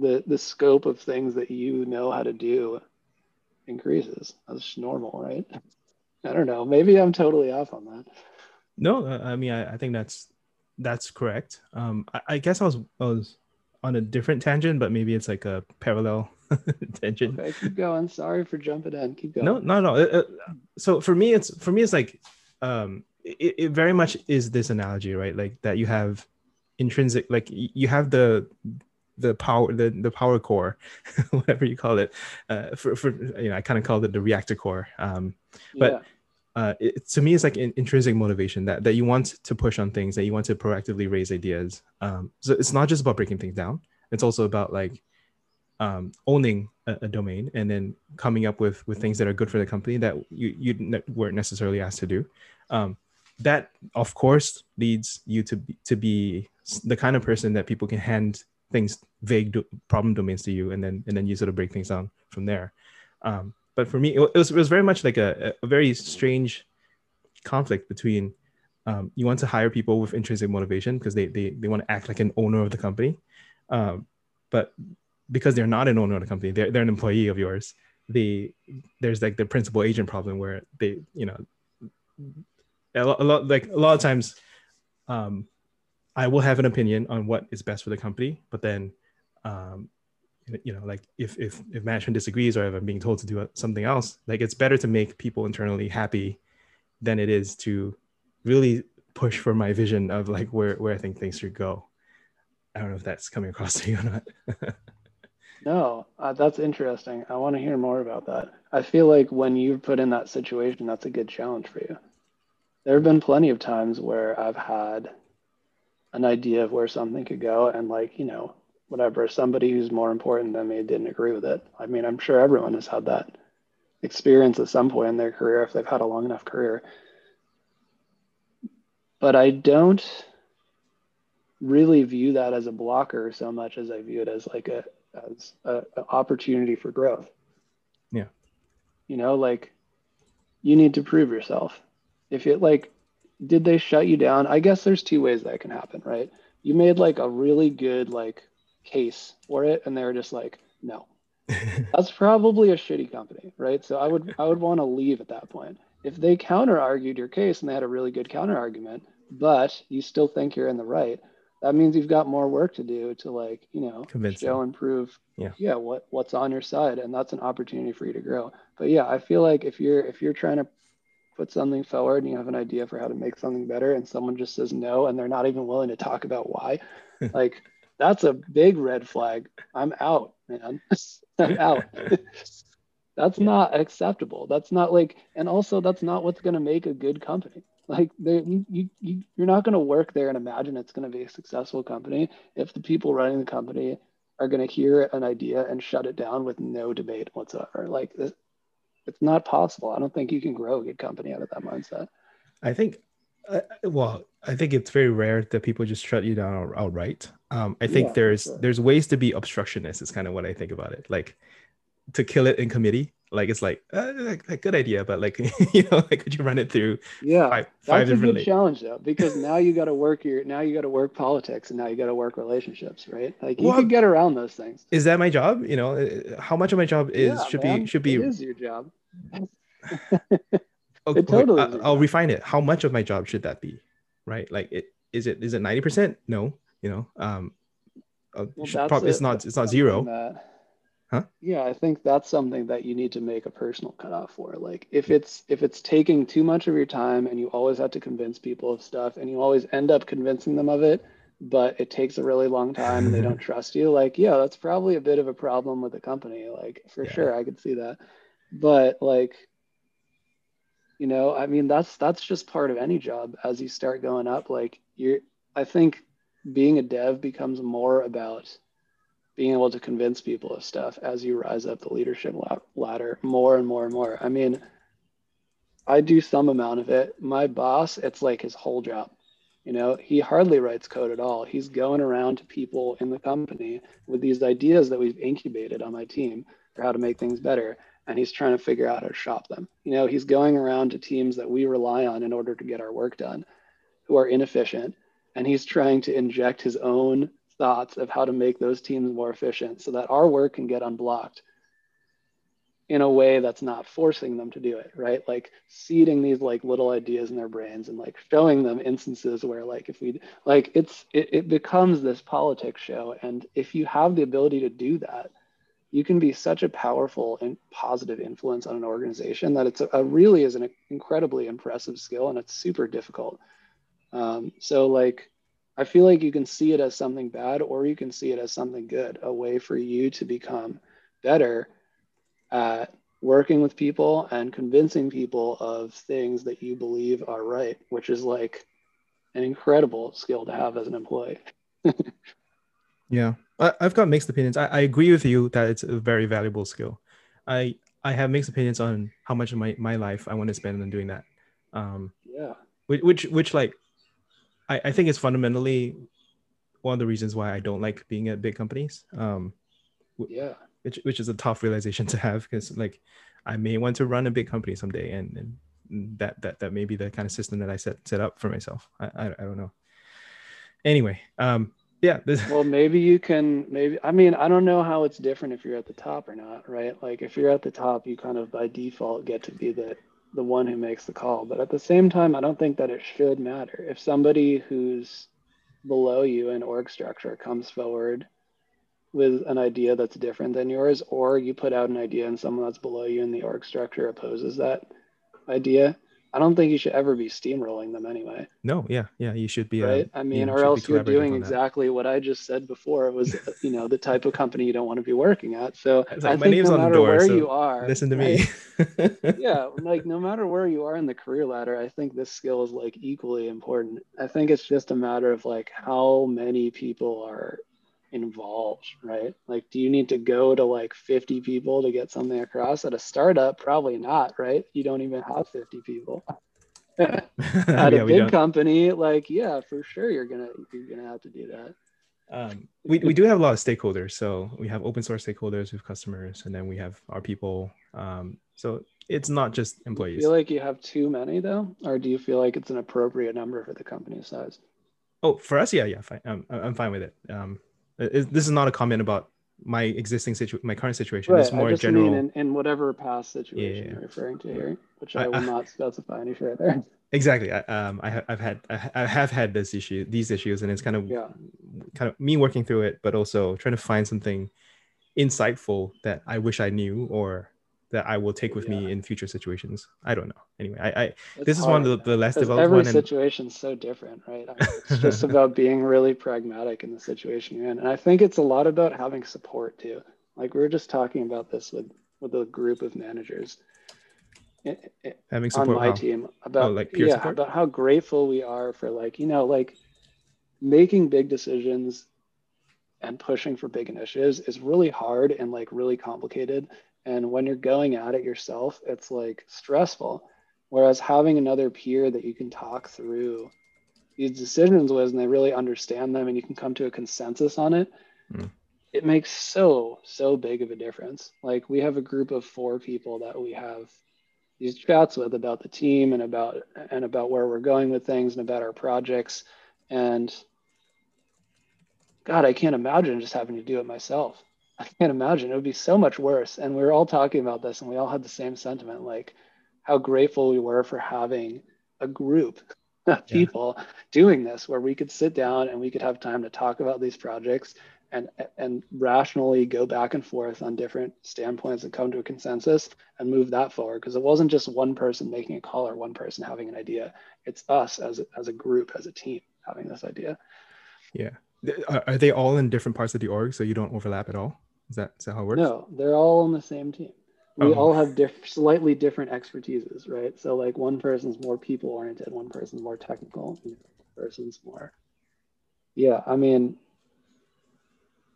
the the scope of things that you know how to do increases. That's normal, right? I don't know. Maybe I'm totally off on that. No, uh, I mean, I, I think that's that's correct. Um, I, I guess I was I was on a different tangent, but maybe it's like a parallel <laughs> tangent. Okay, keep going. Sorry for jumping in. Keep going. No, no, no. Uh, uh, so for me, it's for me, it's like, um, it, it very much is this analogy, right? Like that you have intrinsic, like you have the the power, the the power core, <laughs> whatever you call it. Uh, for for you know, I kind of called it the reactor core. Um, but- yeah. uh, it, to me, it's like in, intrinsic motivation that that you want to push on things, that you want to proactively raise ideas. Um, so it's not just about breaking things down; it's also about like um, owning a, a domain and then coming up with with things that are good for the company that you you ne- weren't necessarily asked to do. Um, that of course leads you to be, to be the kind of person that people can hand things vague do- problem domains to you and then and then you sort of break things down from there. Um, but for me, it, it was it was very much like a, a very strange conflict between um, you want to hire people with intrinsic motivation because they, they they want to act like an owner of the company, um, but because they're not an owner of the company, they're, they're an employee of yours. They there's like the principal agent problem where they you know a lot, a lot like a lot of times um, I will have an opinion on what is best for the company, but then um, you know like if if if management disagrees or if i'm being told to do something else like it's better to make people internally happy than it is to really push for my vision of like where where i think things should go i don't know if that's coming across <laughs> to you or not No, uh, that's interesting. I want to hear more about that. I feel like when you've put in that situation, that's a good challenge for you. There have been plenty of times where I've had an idea of where something could go, and like, you know, whatever, somebody who's more important than me didn't agree with it. I mean, I'm sure everyone has had that experience at some point in their career if they've had a long enough career. But I don't really view that as a blocker so much as I view it as like a as a, a opportunity for growth. Yeah. You know, like you need to prove yourself. If it like did they shut you down? I guess there's two ways that can happen, right? You made like a really good like case for it and they were just like, no. <laughs> That's probably a shitty company, right? So I would I would want to leave at that point. If they counter argued your case and they had a really good counter argument, but you still think you're in the right, that means you've got more work to do to like you know Convince show them. and prove Yeah. yeah what what's on your side and that's an opportunity for you to grow but yeah i feel like if you're if you're trying to put something forward and you have an idea for how to make something better and someone just says no and they're not even willing to talk about why <laughs> like that's a big red flag. I'm out man. <laughs> I'm out. <laughs> That's not acceptable. That's not like and also that's not what's going to make a good company. Like you, you, you, you're not going to work there and imagine it's going to be a successful company if the people running the company are going to hear an idea and shut it down with no debate whatsoever. Like this, it's not possible. I don't think you can grow a good company out of that mindset. I think, uh, well, I think it's very rare that people just shut you down outright. Um, I think Yeah, there's sure. there's ways to be obstructionist. Is kind of what I think about it. Like to kill it in committee. Like it's like, uh, like, like good idea, but like <laughs> you know, like could you run it through Yeah, five five that's a different? good challenge though, because <laughs> now you got to work your now you got to work politics and now you got to work relationships, right? Like you Well, can get around those things. Is that my job? You know, uh, how much of my job is Yeah, should man, be should be It is your job. <laughs> Okay, It totally I- is your I'll refine it. How much of my job should that be? Right? Like it is it is it 90%? No, you know. Um uh, Well, prob- it's not it's not zero. Huh? Yeah, I think that's something that you need to make a personal cutoff for. Like if it's if it's taking too much of your time and you always have to convince people of stuff and you always end up convincing them of it, but it takes a really long time and they don't <laughs> trust you, like yeah, that's probably a bit of a problem with the company. Like for Yeah. sure, I could see that. But like you know, I mean that's that's just part of any job as you start going up. Like you're I think being a dev becomes more about being able to convince people of stuff as you rise up the leadership ladder more and more and more. I mean, I do some amount of it. My boss, it's like his whole job. You know, he hardly writes code at all. He's going around to people in the company with these ideas that we've incubated on my team for how to make things better. And he's trying to figure out how to shop them. You know, he's going around to teams that we rely on in order to get our work done who are inefficient. And he's trying to inject his own thoughts of how to make those teams more efficient so that our work can get unblocked in a way that's not forcing them to do it right? Like seeding these like little ideas in their brains and like showing them instances where like if we like it's it, it becomes this politics show. And if you have the ability to do that you can be such a powerful and positive influence on an organization that it's a, a really is an incredibly impressive skill and it's super difficult. Um, so like I feel like you can see it as something bad or you can see it as something good, a way for you to become better at working with people and convincing people of things that you believe are right, which is like an incredible skill to have as an employee. <laughs> Yeah. I, I've got mixed opinions. I, I agree with you that it's a very valuable skill. I I have mixed opinions on how much of my, my life I want to spend on doing that. Um Yeah. which which, which like I, I think it's fundamentally one of the reasons why I don't like being at big companies. Um Yeah. which which is a tough realization to have because like I may want to run a big company someday and, and that that that may be the kind of system that I set set up for myself. I I, I don't know. Anyway, um yeah, <laughs> Well, maybe you can, maybe, I mean, I don't know how it's different if you're at the top or not, right? Like if you're at the top, you kind of by default get to be the, the one who makes the call. But at the same time, I don't think that it should matter. If somebody who's below you in org structure comes forward with an idea that's different than yours, or you put out an idea and someone that's below you in the org structure opposes that idea, I don't think you should ever be steamrolling them anyway no, yeah, yeah, you should be uh, right? I mean, or else you're doing exactly what I just said before. It was, you know, the type of company you don't want to be working at. So <laughs> It's I my think name's no on the matter door, where so you are, Listen to right? me. <laughs> yeah, like no matter where you are in the career ladder, I think this skill is like equally important. I think it's just a matter of like how many people are involved, right? Like, do you need to go to like 50 people to get something across? At a startup, probably not, right? You don't even have 50 people. <laughs> At yeah, a big company, like, yeah, for sure, you're gonna you're gonna have to do that. Um, we, we do have a lot of stakeholders. So we have open source stakeholders, we have customers, and then we have our people. Um, so it's not just employees. Do you feel like you have too many though, or do you feel like it's an appropriate number for the company size? Oh, for us, yeah, yeah, fine. Um, I'm fine with it. Um, it, this is not a comment about my existing situation, my current situation. Right. It's more I just general. Mean in, in whatever past situation yeah. you're referring to here, which I, I will I, not specify any further. <laughs> Exactly. I, um, I, have had, I have had this issue, these issues, and it's kind of, yeah. kind of me working through it, but also trying to find something insightful that I wish I knew or that I will take with yeah. me in future situations. I don't know. Anyway, I, I this is one of the, the less developed every one. Every situation's so different, right? I mean, it's just <laughs> about being really pragmatic in the situation you're in, and I think it's a lot about having support too. Like we were just talking about this with with a group of managers it, it, having support on my team oh, about oh, like yeah support? about how grateful we are for like you know like making big decisions and pushing for big initiatives is really hard and like really complicated and when you're going at it yourself, it's like stressful. Whereas having another peer that you can talk through these decisions with and they really understand them and you can come to a consensus on it, mm. it makes so, so big of a difference. Like we have a group of four people that we have these chats with about the team and about and about where we're going with things and about our projects. And God, I can't imagine just having to do it myself. I can't imagine. It would be so much worse. And we were all talking about this and we all had the same sentiment like how grateful we were for having a group <laughs> of people yeah. doing this where we could sit down and we could have time to talk about these projects and and rationally go back and forth on different standpoints and come to a consensus and move that forward because it wasn't just one person making a call or one person having an idea it's us as a, as a group as a team having this idea yeah are they all in different parts of the org so you don't overlap at all is that, is that how it works? No, they're all on the same team. We oh. all have diff- slightly different expertises, right? So like one person's more people oriented, one person's more technical, person's more. Yeah, I mean,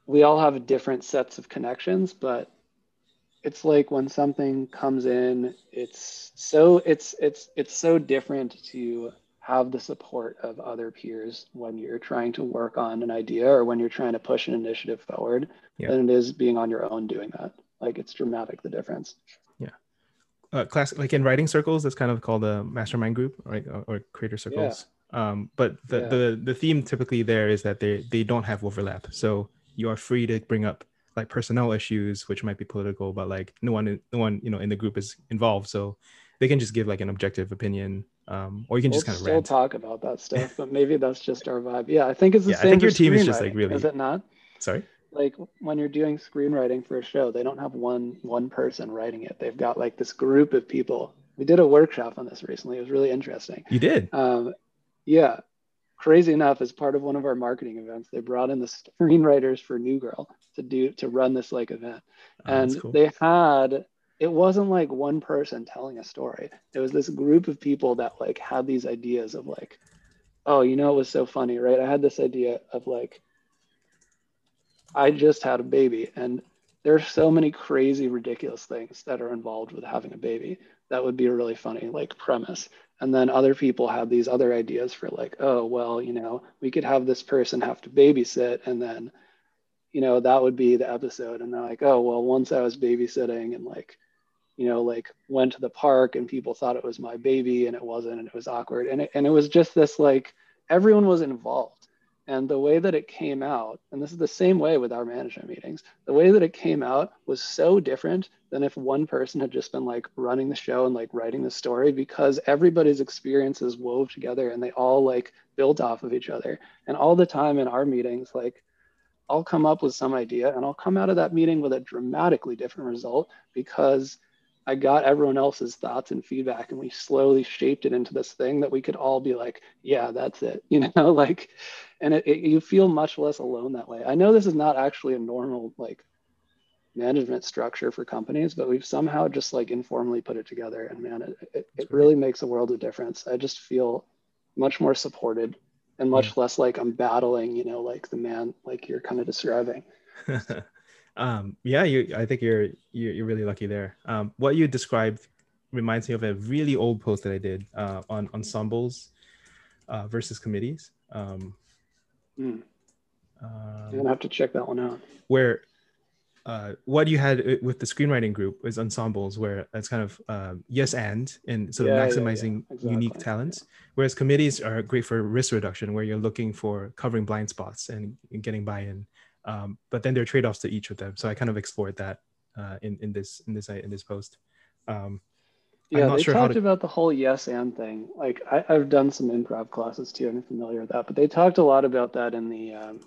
we all have different sets of connections, but it's like when something comes in, it's so it's it's it's so different to have the support of other peers when you're trying to work on an idea or when you're trying to push an initiative forward yeah. than it is being on your own doing that. Like it's dramatic the difference. Yeah. Uh, class like in writing circles, that's kind of called a mastermind group, right? Or, or creator circles. Yeah. Um, but the, yeah. the the theme typically there is that they they don't have overlap. So you are free to bring up like personnel issues, which might be political, but like no one no one you know in the group is involved. So they can just give like an objective opinion um, or you can we'll just kind of still rant. talk about that stuff, but <laughs> maybe that's just our vibe. Yeah, I think it's the yeah, same. I think your team is just like really. Is it not? Sorry. Like when you're doing screenwriting for a show, they don't have one one person writing it. They've got like this group of people. We did a workshop on this recently. It was really interesting. You did. Um, yeah. Crazy enough, as part of one of our marketing events, they brought in the screenwriters for New Girl to do to run this like event, oh, and cool. they had it wasn't like one person telling a story. It was this group of people that like had these ideas of like, oh, you know, it was so funny, right? I had this idea of like, I just had a baby, and there are so many crazy, ridiculous things that are involved with having a baby. That would be a really funny like premise. And then other people had these other ideas for like, oh, well, you know, we could have this person have to babysit, and then, you know, that would be the episode. And they're like, oh, well, once I was babysitting and like you know, like went to the park and people thought it was my baby and it wasn't and it was awkward. And it, and it was just this like everyone was involved. And the way that it came out, and this is the same way with our management meetings, the way that it came out was so different than if one person had just been like running the show and like writing the story because everybody's experiences wove together and they all like built off of each other. And all the time in our meetings, like I'll come up with some idea and I'll come out of that meeting with a dramatically different result because I got everyone else's thoughts and feedback, and we slowly shaped it into this thing that we could all be like, yeah, that's it, <laughs> you know, like, and it, it, you feel much less alone that way. I know this is not actually a normal like management structure for companies, but we've somehow just like informally put it together, and man, it, it, it really makes a world of difference. I just feel much more supported and much yeah. less like I'm battling, you know, like the man like you're kind of describing. <laughs> um, yeah, you. I think you're you're, you're really lucky there. Um, what you described reminds me of a really old post that I did uh, on ensembles uh, versus committees. Um, mm. I'm gonna have to check that one out. Where uh, what you had uh, with the screenwriting group is ensembles where it's kind of um, yes and and sort yeah, of maximizing yeah, yeah. Exactly. unique talents whereas committees are great for risk reduction where you're looking for covering blind spots and, and getting buy-in um, but then there are trade-offs to each of them so i kind of explored that uh, in, in this in this in this post um, yeah they sure talked to... about the whole yes and thing like I, have done some improv classes too and i'm familiar with that but they talked a lot about that in the um,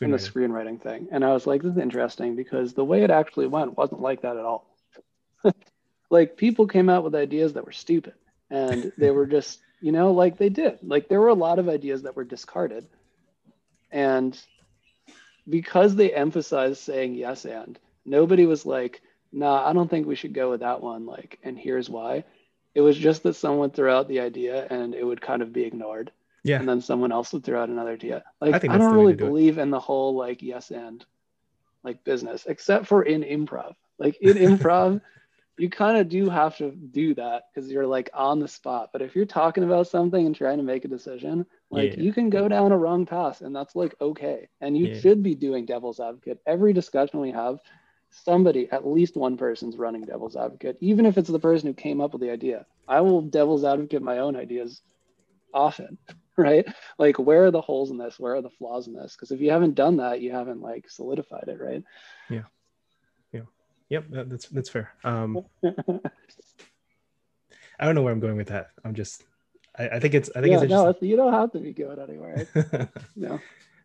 in the screenwriting thing. And I was like, this is interesting because the way it actually went wasn't like that at all. <laughs> like people came out with ideas that were stupid and <laughs> they were just, you know, like they did. Like there were a lot of ideas that were discarded. And because they emphasized saying yes and, nobody was like, nah, I don't think we should go with that one. Like, and here's why. It was just that someone threw out the idea and it would kind of be ignored. Yeah. And then someone else would throw out another idea. Like I, I don't really believe in the whole like yes and like business, except for in improv. Like in <laughs> improv, you kind of do have to do that because you're like on the spot. But if you're talking about something and trying to make a decision, like yeah. you can go down a wrong path and that's like okay. And you yeah. should be doing devil's advocate. Every discussion we have, somebody, at least one person's running devil's advocate, even if it's the person who came up with the idea. I will devil's advocate my own ideas often <laughs> right? Like, where are the holes in this? Where are the flaws in this? Because if you haven't done that, you haven't like solidified it, right? Yeah. Yeah. Yep. That's that's fair. Um, <laughs> I don't know where I'm going with that. I'm just, I, I think it's, I think yeah, it's no, you don't have to be going anywhere. <laughs> no.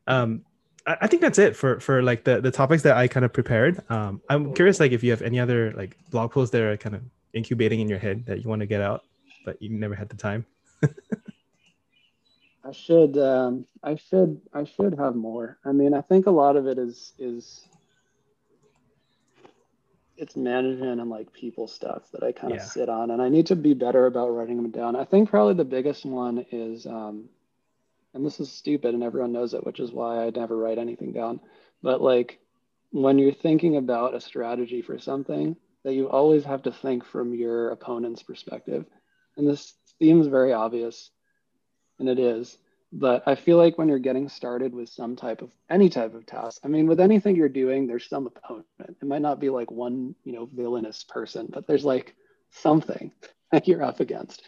Um, I, I think that's it for for like the the topics that I kind of prepared. Um, I'm curious, like, if you have any other like blog posts that are kind of incubating in your head that you want to get out, but you never had the time. <laughs> I should um, I should I should have more. I mean, I think a lot of it is is it's management and like people stuff that I kind of yeah. sit on, and I need to be better about writing them down. I think probably the biggest one is, um, and this is stupid, and everyone knows it, which is why I never write anything down. But like when you're thinking about a strategy for something, that you always have to think from your opponent's perspective, and this seems very obvious and it is. But I feel like when you're getting started with some type of any type of task, I mean, with anything you're doing, there's some opponent. It might not be like one, you know, villainous person, but there's like something <laughs> that you're up against.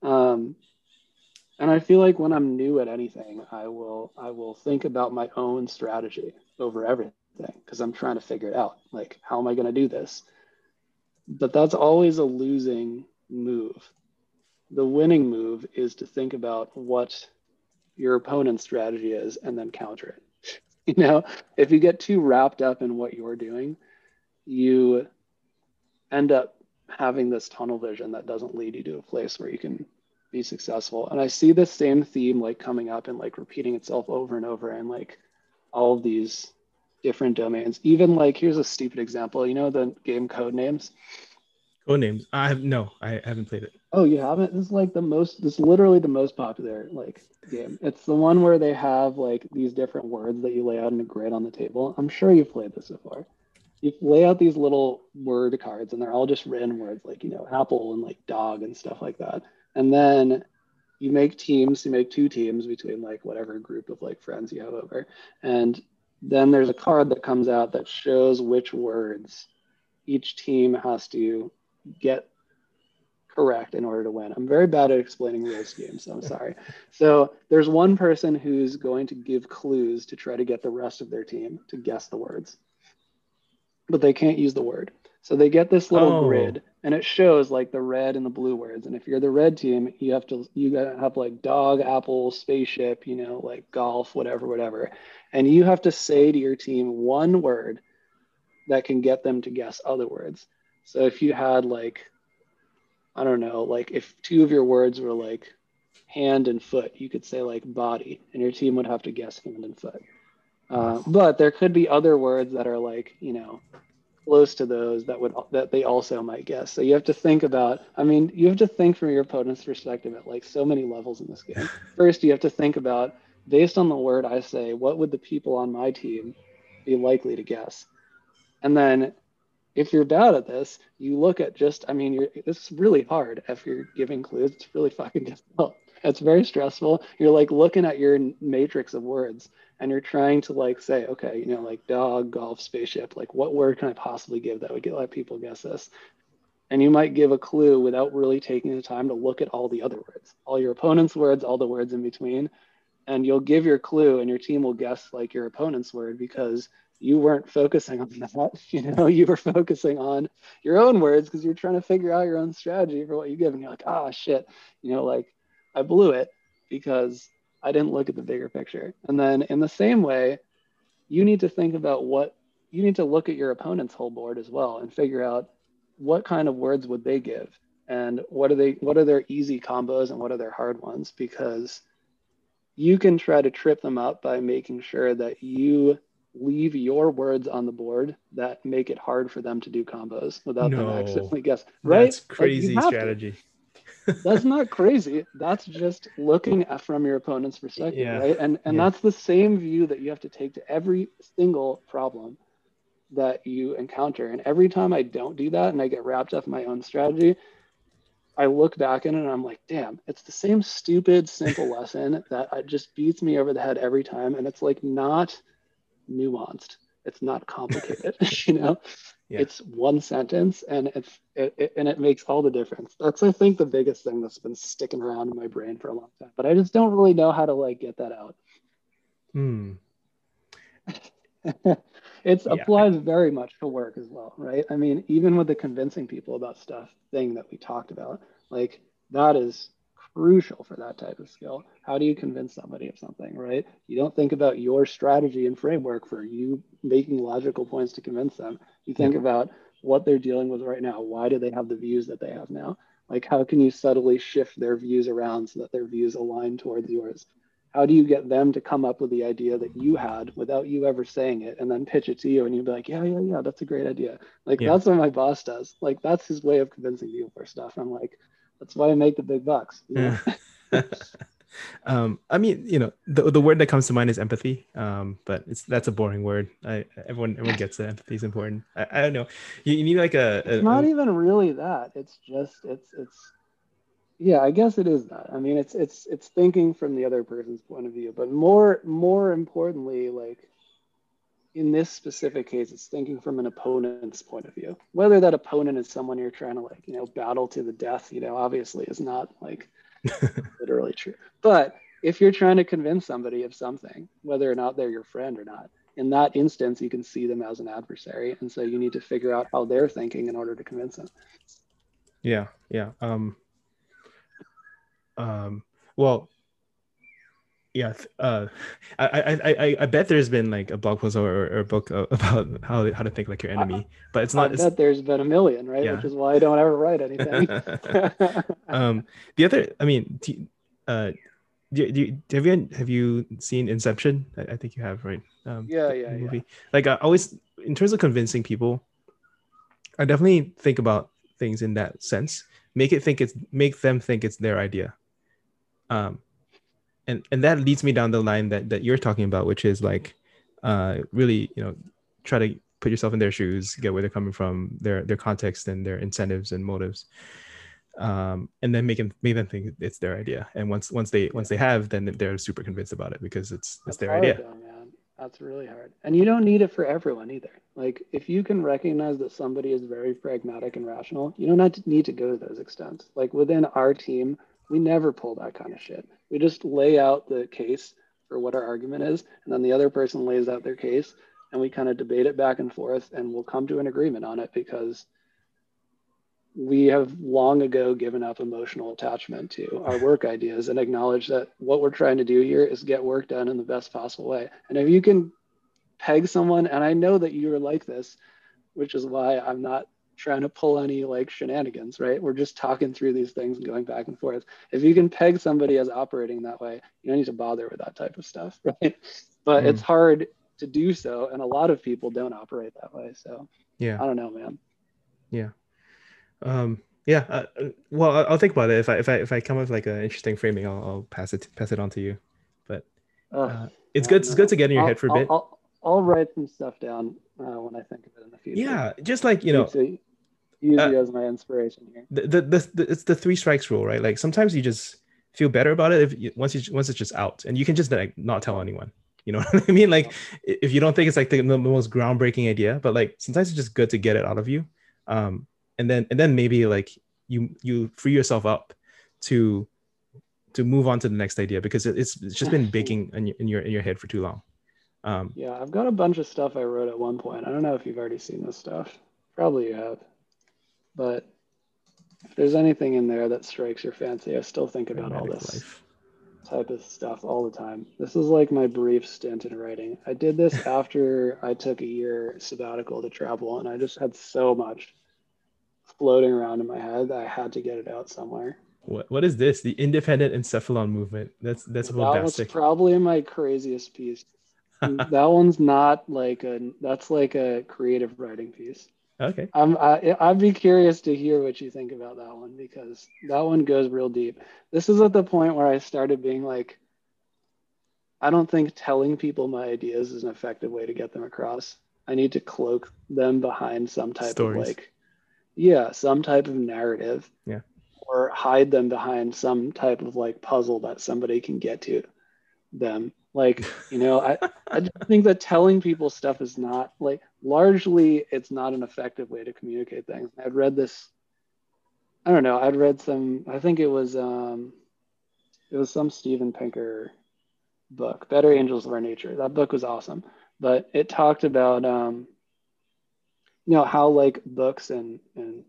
Um, and I feel like when I'm new at anything, I will I will think about my own strategy over everything because I'm trying to figure it out. Like, how am I going to do this? But that's always a losing move the winning move is to think about what your opponent's strategy is and then counter it. <laughs> you know, if you get too wrapped up in what you're doing, you end up having this tunnel vision that doesn't lead you to a place where you can be successful. And I see the same theme like coming up and like repeating itself over and over and like all of these different domains. Even like here's a stupid example. You know the game Codenames? Codenames. I have no, I haven't played it. Oh, you haven't? This is like the most. This is literally the most popular like game. It's the one where they have like these different words that you lay out in a grid on the table. I'm sure you've played this before. You lay out these little word cards, and they're all just written words like you know apple and like dog and stuff like that. And then you make teams. You make two teams between like whatever group of like friends you have over, and then there's a card that comes out that shows which words each team has to get correct in order to win. I'm very bad at explaining rules games, so I'm sorry. So there's one person who's going to give clues to try to get the rest of their team to guess the words, but they can't use the word. So they get this little oh. grid, and it shows like the red and the blue words. And if you're the red team, you have to you gotta have like dog, apple, spaceship, you know, like golf, whatever, whatever, and you have to say to your team one word that can get them to guess other words. So if you had like I don't know, like if two of your words were like hand and foot, you could say like body, and your team would have to guess hand and foot. Uh, but there could be other words that are like, you know, close to those that would that they also might guess. So you have to think about. I mean, you have to think from your opponent's perspective at like so many levels in this game. <laughs> First, you have to think about based on the word I say, what would the people on my team be likely to guess? And then if you're bad at this, you look at just, I mean, you're, this is really hard if you're giving clues. It's really fucking <laughs> difficult. It's very stressful. You're like looking at your matrix of words and you're trying to like say, okay, you know, like dog, golf, spaceship, like what word can I possibly give that would get let people guess this? And you might give a clue without really taking the time to look at all the other words, all your opponent's words, all the words in between. And you'll give your clue and your team will guess like your opponent's word because you weren't focusing on that. <laughs> You know, you were focusing on your own words because you're trying to figure out your own strategy for what you give. And you're like, oh shit, you know, like I blew it because I didn't look at the bigger picture. And then in the same way, you need to think about what you need to look at your opponent's whole board as well and figure out what kind of words would they give and what are they what are their easy combos and what are their hard ones because you can try to trip them up by making sure that you leave your words on the board that make it hard for them to do combos without no, them accidentally guess. Right? That's crazy like strategy. <laughs> that's not crazy. That's just looking at from your opponent's perspective, yeah. right? And and yeah. that's the same view that you have to take to every single problem that you encounter. And every time I don't do that and I get wrapped up in my own strategy, I look back in it and I'm like, damn, it's the same stupid, simple <laughs> lesson that just beats me over the head every time. And it's like not nuanced. It's not <laughs> complicated, <laughs> you know. Yeah. It's one sentence, and it's it, it, and it makes all the difference. That's I think the biggest thing that's been sticking around in my brain for a long time. But I just don't really know how to like get that out. Hmm. <laughs> it yeah. applies very much to work as well, right? I mean, even with the convincing people about stuff thing that we talked about, like that is crucial for that type of skill. How do you convince somebody of something, right? You don't think about your strategy and framework for you making logical points to convince them. You think about what they're dealing with right now. Why do they have the views that they have now? Like, how can you subtly shift their views around so that their views align towards yours? How do you get them to come up with the idea that you had without you ever saying it and then pitch it to you and you'd be like, yeah, yeah, yeah, that's a great idea. Like, yeah. that's what my boss does. Like, that's his way of convincing people for stuff. I'm like, that's why I make the big bucks. Know? <laughs> um, I mean, you know, the, the word that comes to mind is empathy. Um, but it's that's a boring word. I everyone everyone gets that empathy is important. I, I don't know. You, you need like a, a It's not a, even really that. It's just it's it's yeah, I guess it is that. I mean, it's it's it's thinking from the other person's point of view, but more more importantly, like in this specific case, it's thinking from an opponent's point of view. Whether that opponent is someone you're trying to like, you know, battle to the death, you know, obviously is not like <laughs> literally true. But if you're trying to convince somebody of something, whether or not they're your friend or not, in that instance, you can see them as an adversary. And so you need to figure out how they're thinking in order to convince them. Yeah. Yeah. Um, um, well, yeah uh I, I i i bet there's been like a blog post or, or a book <laughs> about how how to think like your enemy but it's not i it's, bet there's been a million right? Yeah. which is why i don't ever write anything. <laughs> Um the other i mean do, uh do, do, have you have you seen inception? I, I think you have right? Um yeah yeah movie. Yeah. like i always in terms of convincing people i definitely think about things in that sense. Make it think it's make them think it's their idea. Um and and that leads me down the line that that you're talking about which is like uh really you know try to put yourself in their shoes get where they're coming from their their context and their incentives and motives um and then make them make them think it's their idea. And once once they once they have then they're super convinced about it because it's it's their idea. though, that's really hard. And you don't need it for everyone either. Like if you can recognize that somebody is very pragmatic and rational you don't need to go to those extents. Like within our team we never pull that kind of shit. We just lay out the case for what our argument is, and then the other person lays out their case, and we kind of debate it back and forth, and we'll come to an agreement on it because we have long ago given up emotional attachment to our work ideas and acknowledge that what we're trying to do here is get work done in the best possible way. And if you can peg someone, and I know that you're like this, which is why I'm not trying to pull any like shenanigans, right? We're just talking through these things and going back and forth. If you can peg somebody as operating that way, you don't need to bother with that type of stuff, <laughs> right? But mm. it's hard to do so, and a lot of people don't operate that way. So yeah, I don't know, man. Yeah, um, yeah. Uh, uh well, I'll think about it. If I if I if I come up with like an interesting framing, I'll, I'll pass it pass it on to you. But uh, it's good. It's good to get in your I'll, head for a bit. I'll, I'll write some stuff down uh, when I think of it in the future. yeah, just like you know, Use it- uh, you as my inspiration here. the, the, the, the it's the three strikes rule, right? Like sometimes you just feel better about it if you, once you once it's just out, and you can just like not tell anyone. You know <laughs> what I mean? Like i- if you don't think it's like the, the most groundbreaking idea, but like sometimes it's just good to get it out of you, um, and then and then maybe like you you free yourself up to to move on to the next idea because it's it's just been <laughs> baking in your, in your in your head for too long. Um, Yeah, I've got a bunch of stuff I wrote at one point. I don't know if you've already seen this stuff. Probably you have. But if there's anything in there that strikes your fancy, I still think about all this life. type of stuff all the time. This is like my brief stint in writing. I did this <laughs> after I took a year sabbatical to travel, and I just had so much floating around in my head that I had to get it out somewhere. What what is this? The independent encephalon movement. That's that's that was probably my craziest piece. That one's not like a that's like a creative writing piece. okay. I'm I, I'd be curious to hear what you think about that one because that one goes real deep. This is at the point where I started being like, I don't think telling people my ideas is an effective way to get them across. I need to cloak them behind some type Stories. of like, yeah, some type of narrative. Yeah. Or hide them behind some type of like puzzle that somebody can get to them. Like, you know, I, I just think that telling people stuff is not like largely it's not an effective way to communicate things. I'd read this I don't know, I'd read some I think it was um it was some Steven Pinker book, Better Angels of Our Nature. That book was awesome. But it talked about um you know how like books and and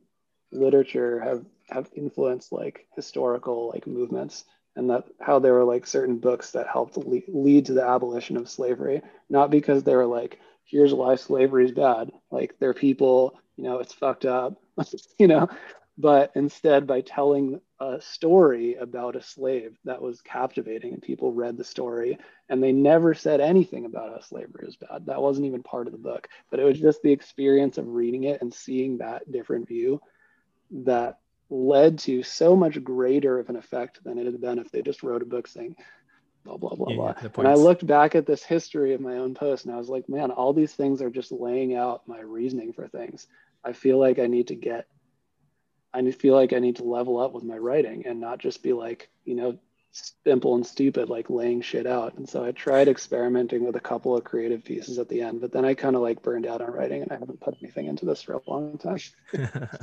literature have have influenced like historical like movements and that how there were like certain books that helped le- lead to the abolition of slavery. Not because they were like here's why slavery is bad like they're people you know it's fucked up <laughs> you know but instead by telling a story about a slave that was captivating and people read the story and they never said anything about how slavery was bad. That wasn't even part of the book but it was just the experience of reading it and seeing that different view that led to so much greater of an effect than it had been if they just wrote a book saying blah blah blah Yeah, blah. And I looked back at this history of my own post and I was like, man, all these things are just laying out my reasoning for things. I feel like I need to get I feel like I need to level up with my writing and not just be like, you know, simple and stupid, like laying shit out. And so I tried experimenting with a couple of creative pieces at the end, but then I kind of like burned out on writing and I haven't put anything into this for a long time. <laughs>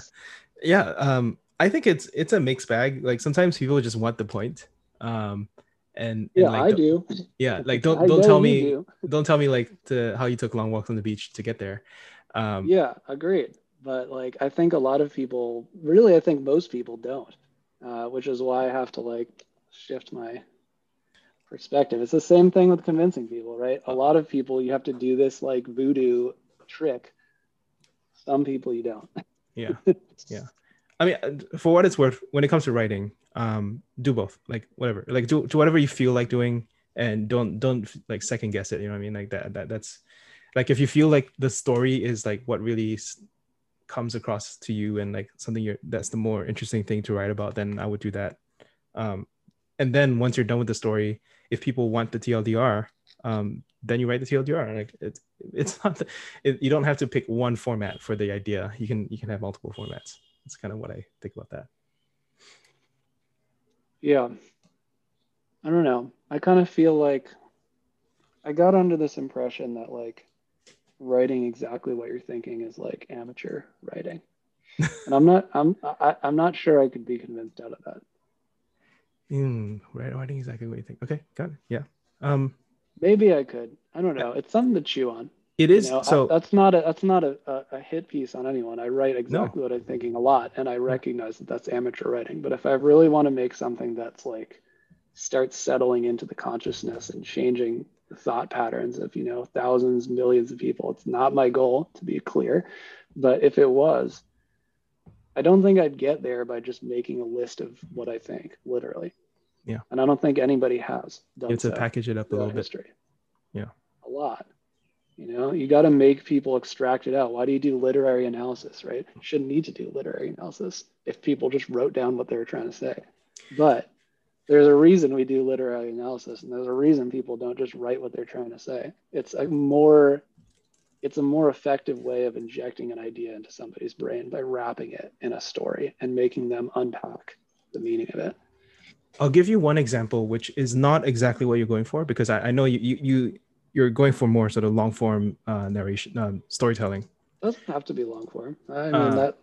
yeah um i think it's it's a mixed bag like sometimes people just want the point um and, and Yeah, like, I do. yeah like don't don't tell me do. don't tell me like to how you took long walks on the beach to get there um Yeah, agreed. But like, I think a lot of people, really, I think most people don't, uh, which is why I have to like shift my perspective. It's the same thing with convincing people, right? A lot of people, you have to do this like voodoo trick. Some people you don't. yeah <laughs> yeah i mean uh, for what it's worth when it comes to writing um do both like whatever like do, do whatever you feel like doing and don't don't like second guess it you know what i mean? Like that, that that's like if you feel like the story is like what really comes across to you and like something you're that's the more interesting thing to write about then i would do that. Um and then once you're done with the story if people want the tldr um then you write the tldr like it's it's <laughs> not the, it, you don't have to pick one format for the idea. You can you can have multiple formats that's kind of what i think about that Yeah. I don't know. I kind of feel like I got under this impression that like writing exactly what you're thinking is like amateur writing. and I'm not I'm I, I'm not sure I could be convinced out of that. mm, right writing exactly what you think okay got it yeah um Maybe I could. I don't know. It's something to chew on. It You is know, I- so that's not a that's not a, a, a hit piece on anyone. I write exactly what I'm thinking a lot, and I recognize that that's amateur writing. But if I really want to make something that's like starts settling into the consciousness and changing the thought patterns of you know thousands, millions of people, it's not my goal to be clear. But if it was, I don't think I'd get there by just making a list of what I think, literally. Yeah. And I don't think anybody has done you have to so package it up a little bit history. Yeah. A lot. You know, you got to make people extract it out. Why do you do literary analysis, right? You shouldn't need to do literary analysis if people just wrote down what they were trying to say. But there's a reason we do literary analysis, and there's a reason people don't just write what they're trying to say. It's a more it's a more effective way of injecting an idea into somebody's brain by wrapping it in a story and making them unpack the meaning of it. I'll give you one example, which is not exactly what you're going for, because I, I know you, you you you're going for more sort of long form uh, narration um, storytelling. It doesn't have to be long form. I mean uh, that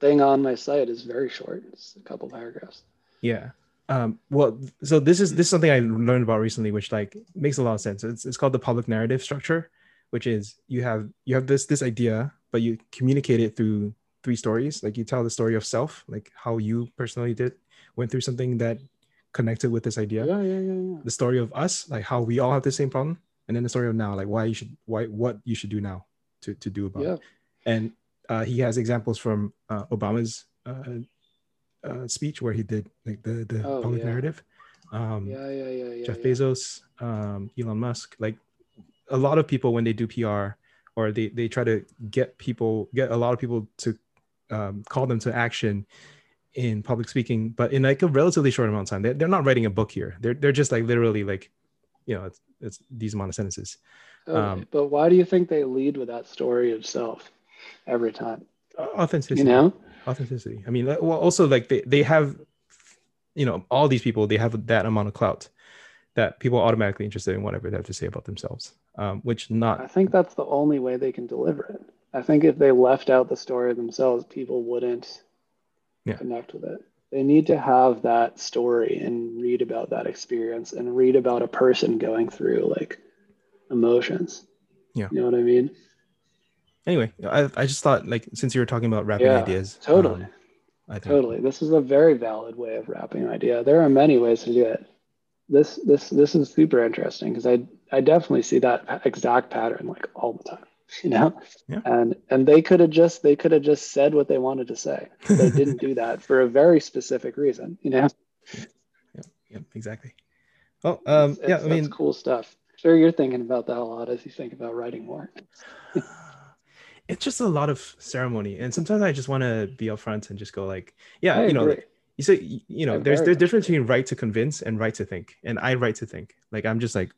thing on my site is very short. It's a couple paragraphs. Yeah. Um, well, so this is this is something I learned about recently, which like makes a lot of sense. It's it's called the public narrative structure, which is you have you have this this idea, but you communicate it through three stories. Like you tell the story of self, like how you personally did went through something that connected with this idea. Yeah, yeah, yeah, yeah. The story of us, like how we all have the same problem, and then the story of now, like why you should why what you should do now to to do about yeah. it. And uh, he has examples from uh, Obama's uh, uh, speech where he did like the the oh, public yeah. narrative. Um, yeah, yeah, yeah, yeah. Jeff Bezos, um, Elon Musk, like a lot of people when they do PR or they they try to get people get a lot of people to um, call them to action in public speaking, but in like a relatively short amount of time. They're, they're not writing a book here. They're they're just like literally like, you know, it's, it's these amount of sentences. Okay, um, but why do you think they lead with that story itself every time? Authenticity. You know, authenticity. I mean, well, also like they they have, you know, all these people they have that amount of clout that people are automatically interested in whatever they have to say about themselves. Um, which not. I think that's the only way they can deliver it. I think if they left out the story themselves, people wouldn't yeah. connect with it. They need to have that story and read about that experience and read about a person going through like emotions. Yeah. You know what I mean? Anyway, I, I just thought like since you were talking about wrapping yeah, ideas. Totally. Um, I think. Totally. This is a very valid way of wrapping an idea. There are many ways to do it. This this this is super interesting because I I definitely see that exact pattern like all the time. <laughs> you know? Yeah. and and they could have just they could have just said what they wanted to say. They <laughs> didn't do that for a very specific reason you know? Yeah, yeah exactly. Well um it's, yeah i mean cool stuff. Sure you're thinking about that a lot as you think about writing more. <sighs> It's just a lot of ceremony and sometimes i just want to be upfront and just go like yeah I you know like, you say you know I there's there's difference between right to convince and right to think and i right to think. Like i'm just like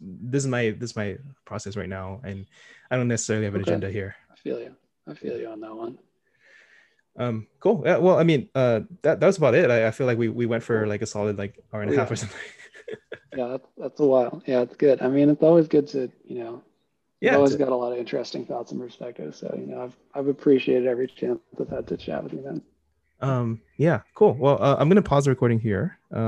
this is my this is my process right now and i don't necessarily have an Okay. agenda here. I feel you. I feel you on that one. Um cool. Yeah, well i mean uh that that was about it. I, I feel like we we went for like a solid like hour and a Oh, half or something. <laughs> Yeah that's, that's a while. Yeah it's good. I mean it's always good to you know yeah I've always got a lot of interesting thoughts and perspectives so you know i've i've appreciated every chance i've had to chat with you man um yeah cool. Well uh, i'm gonna pause the recording here. Uh,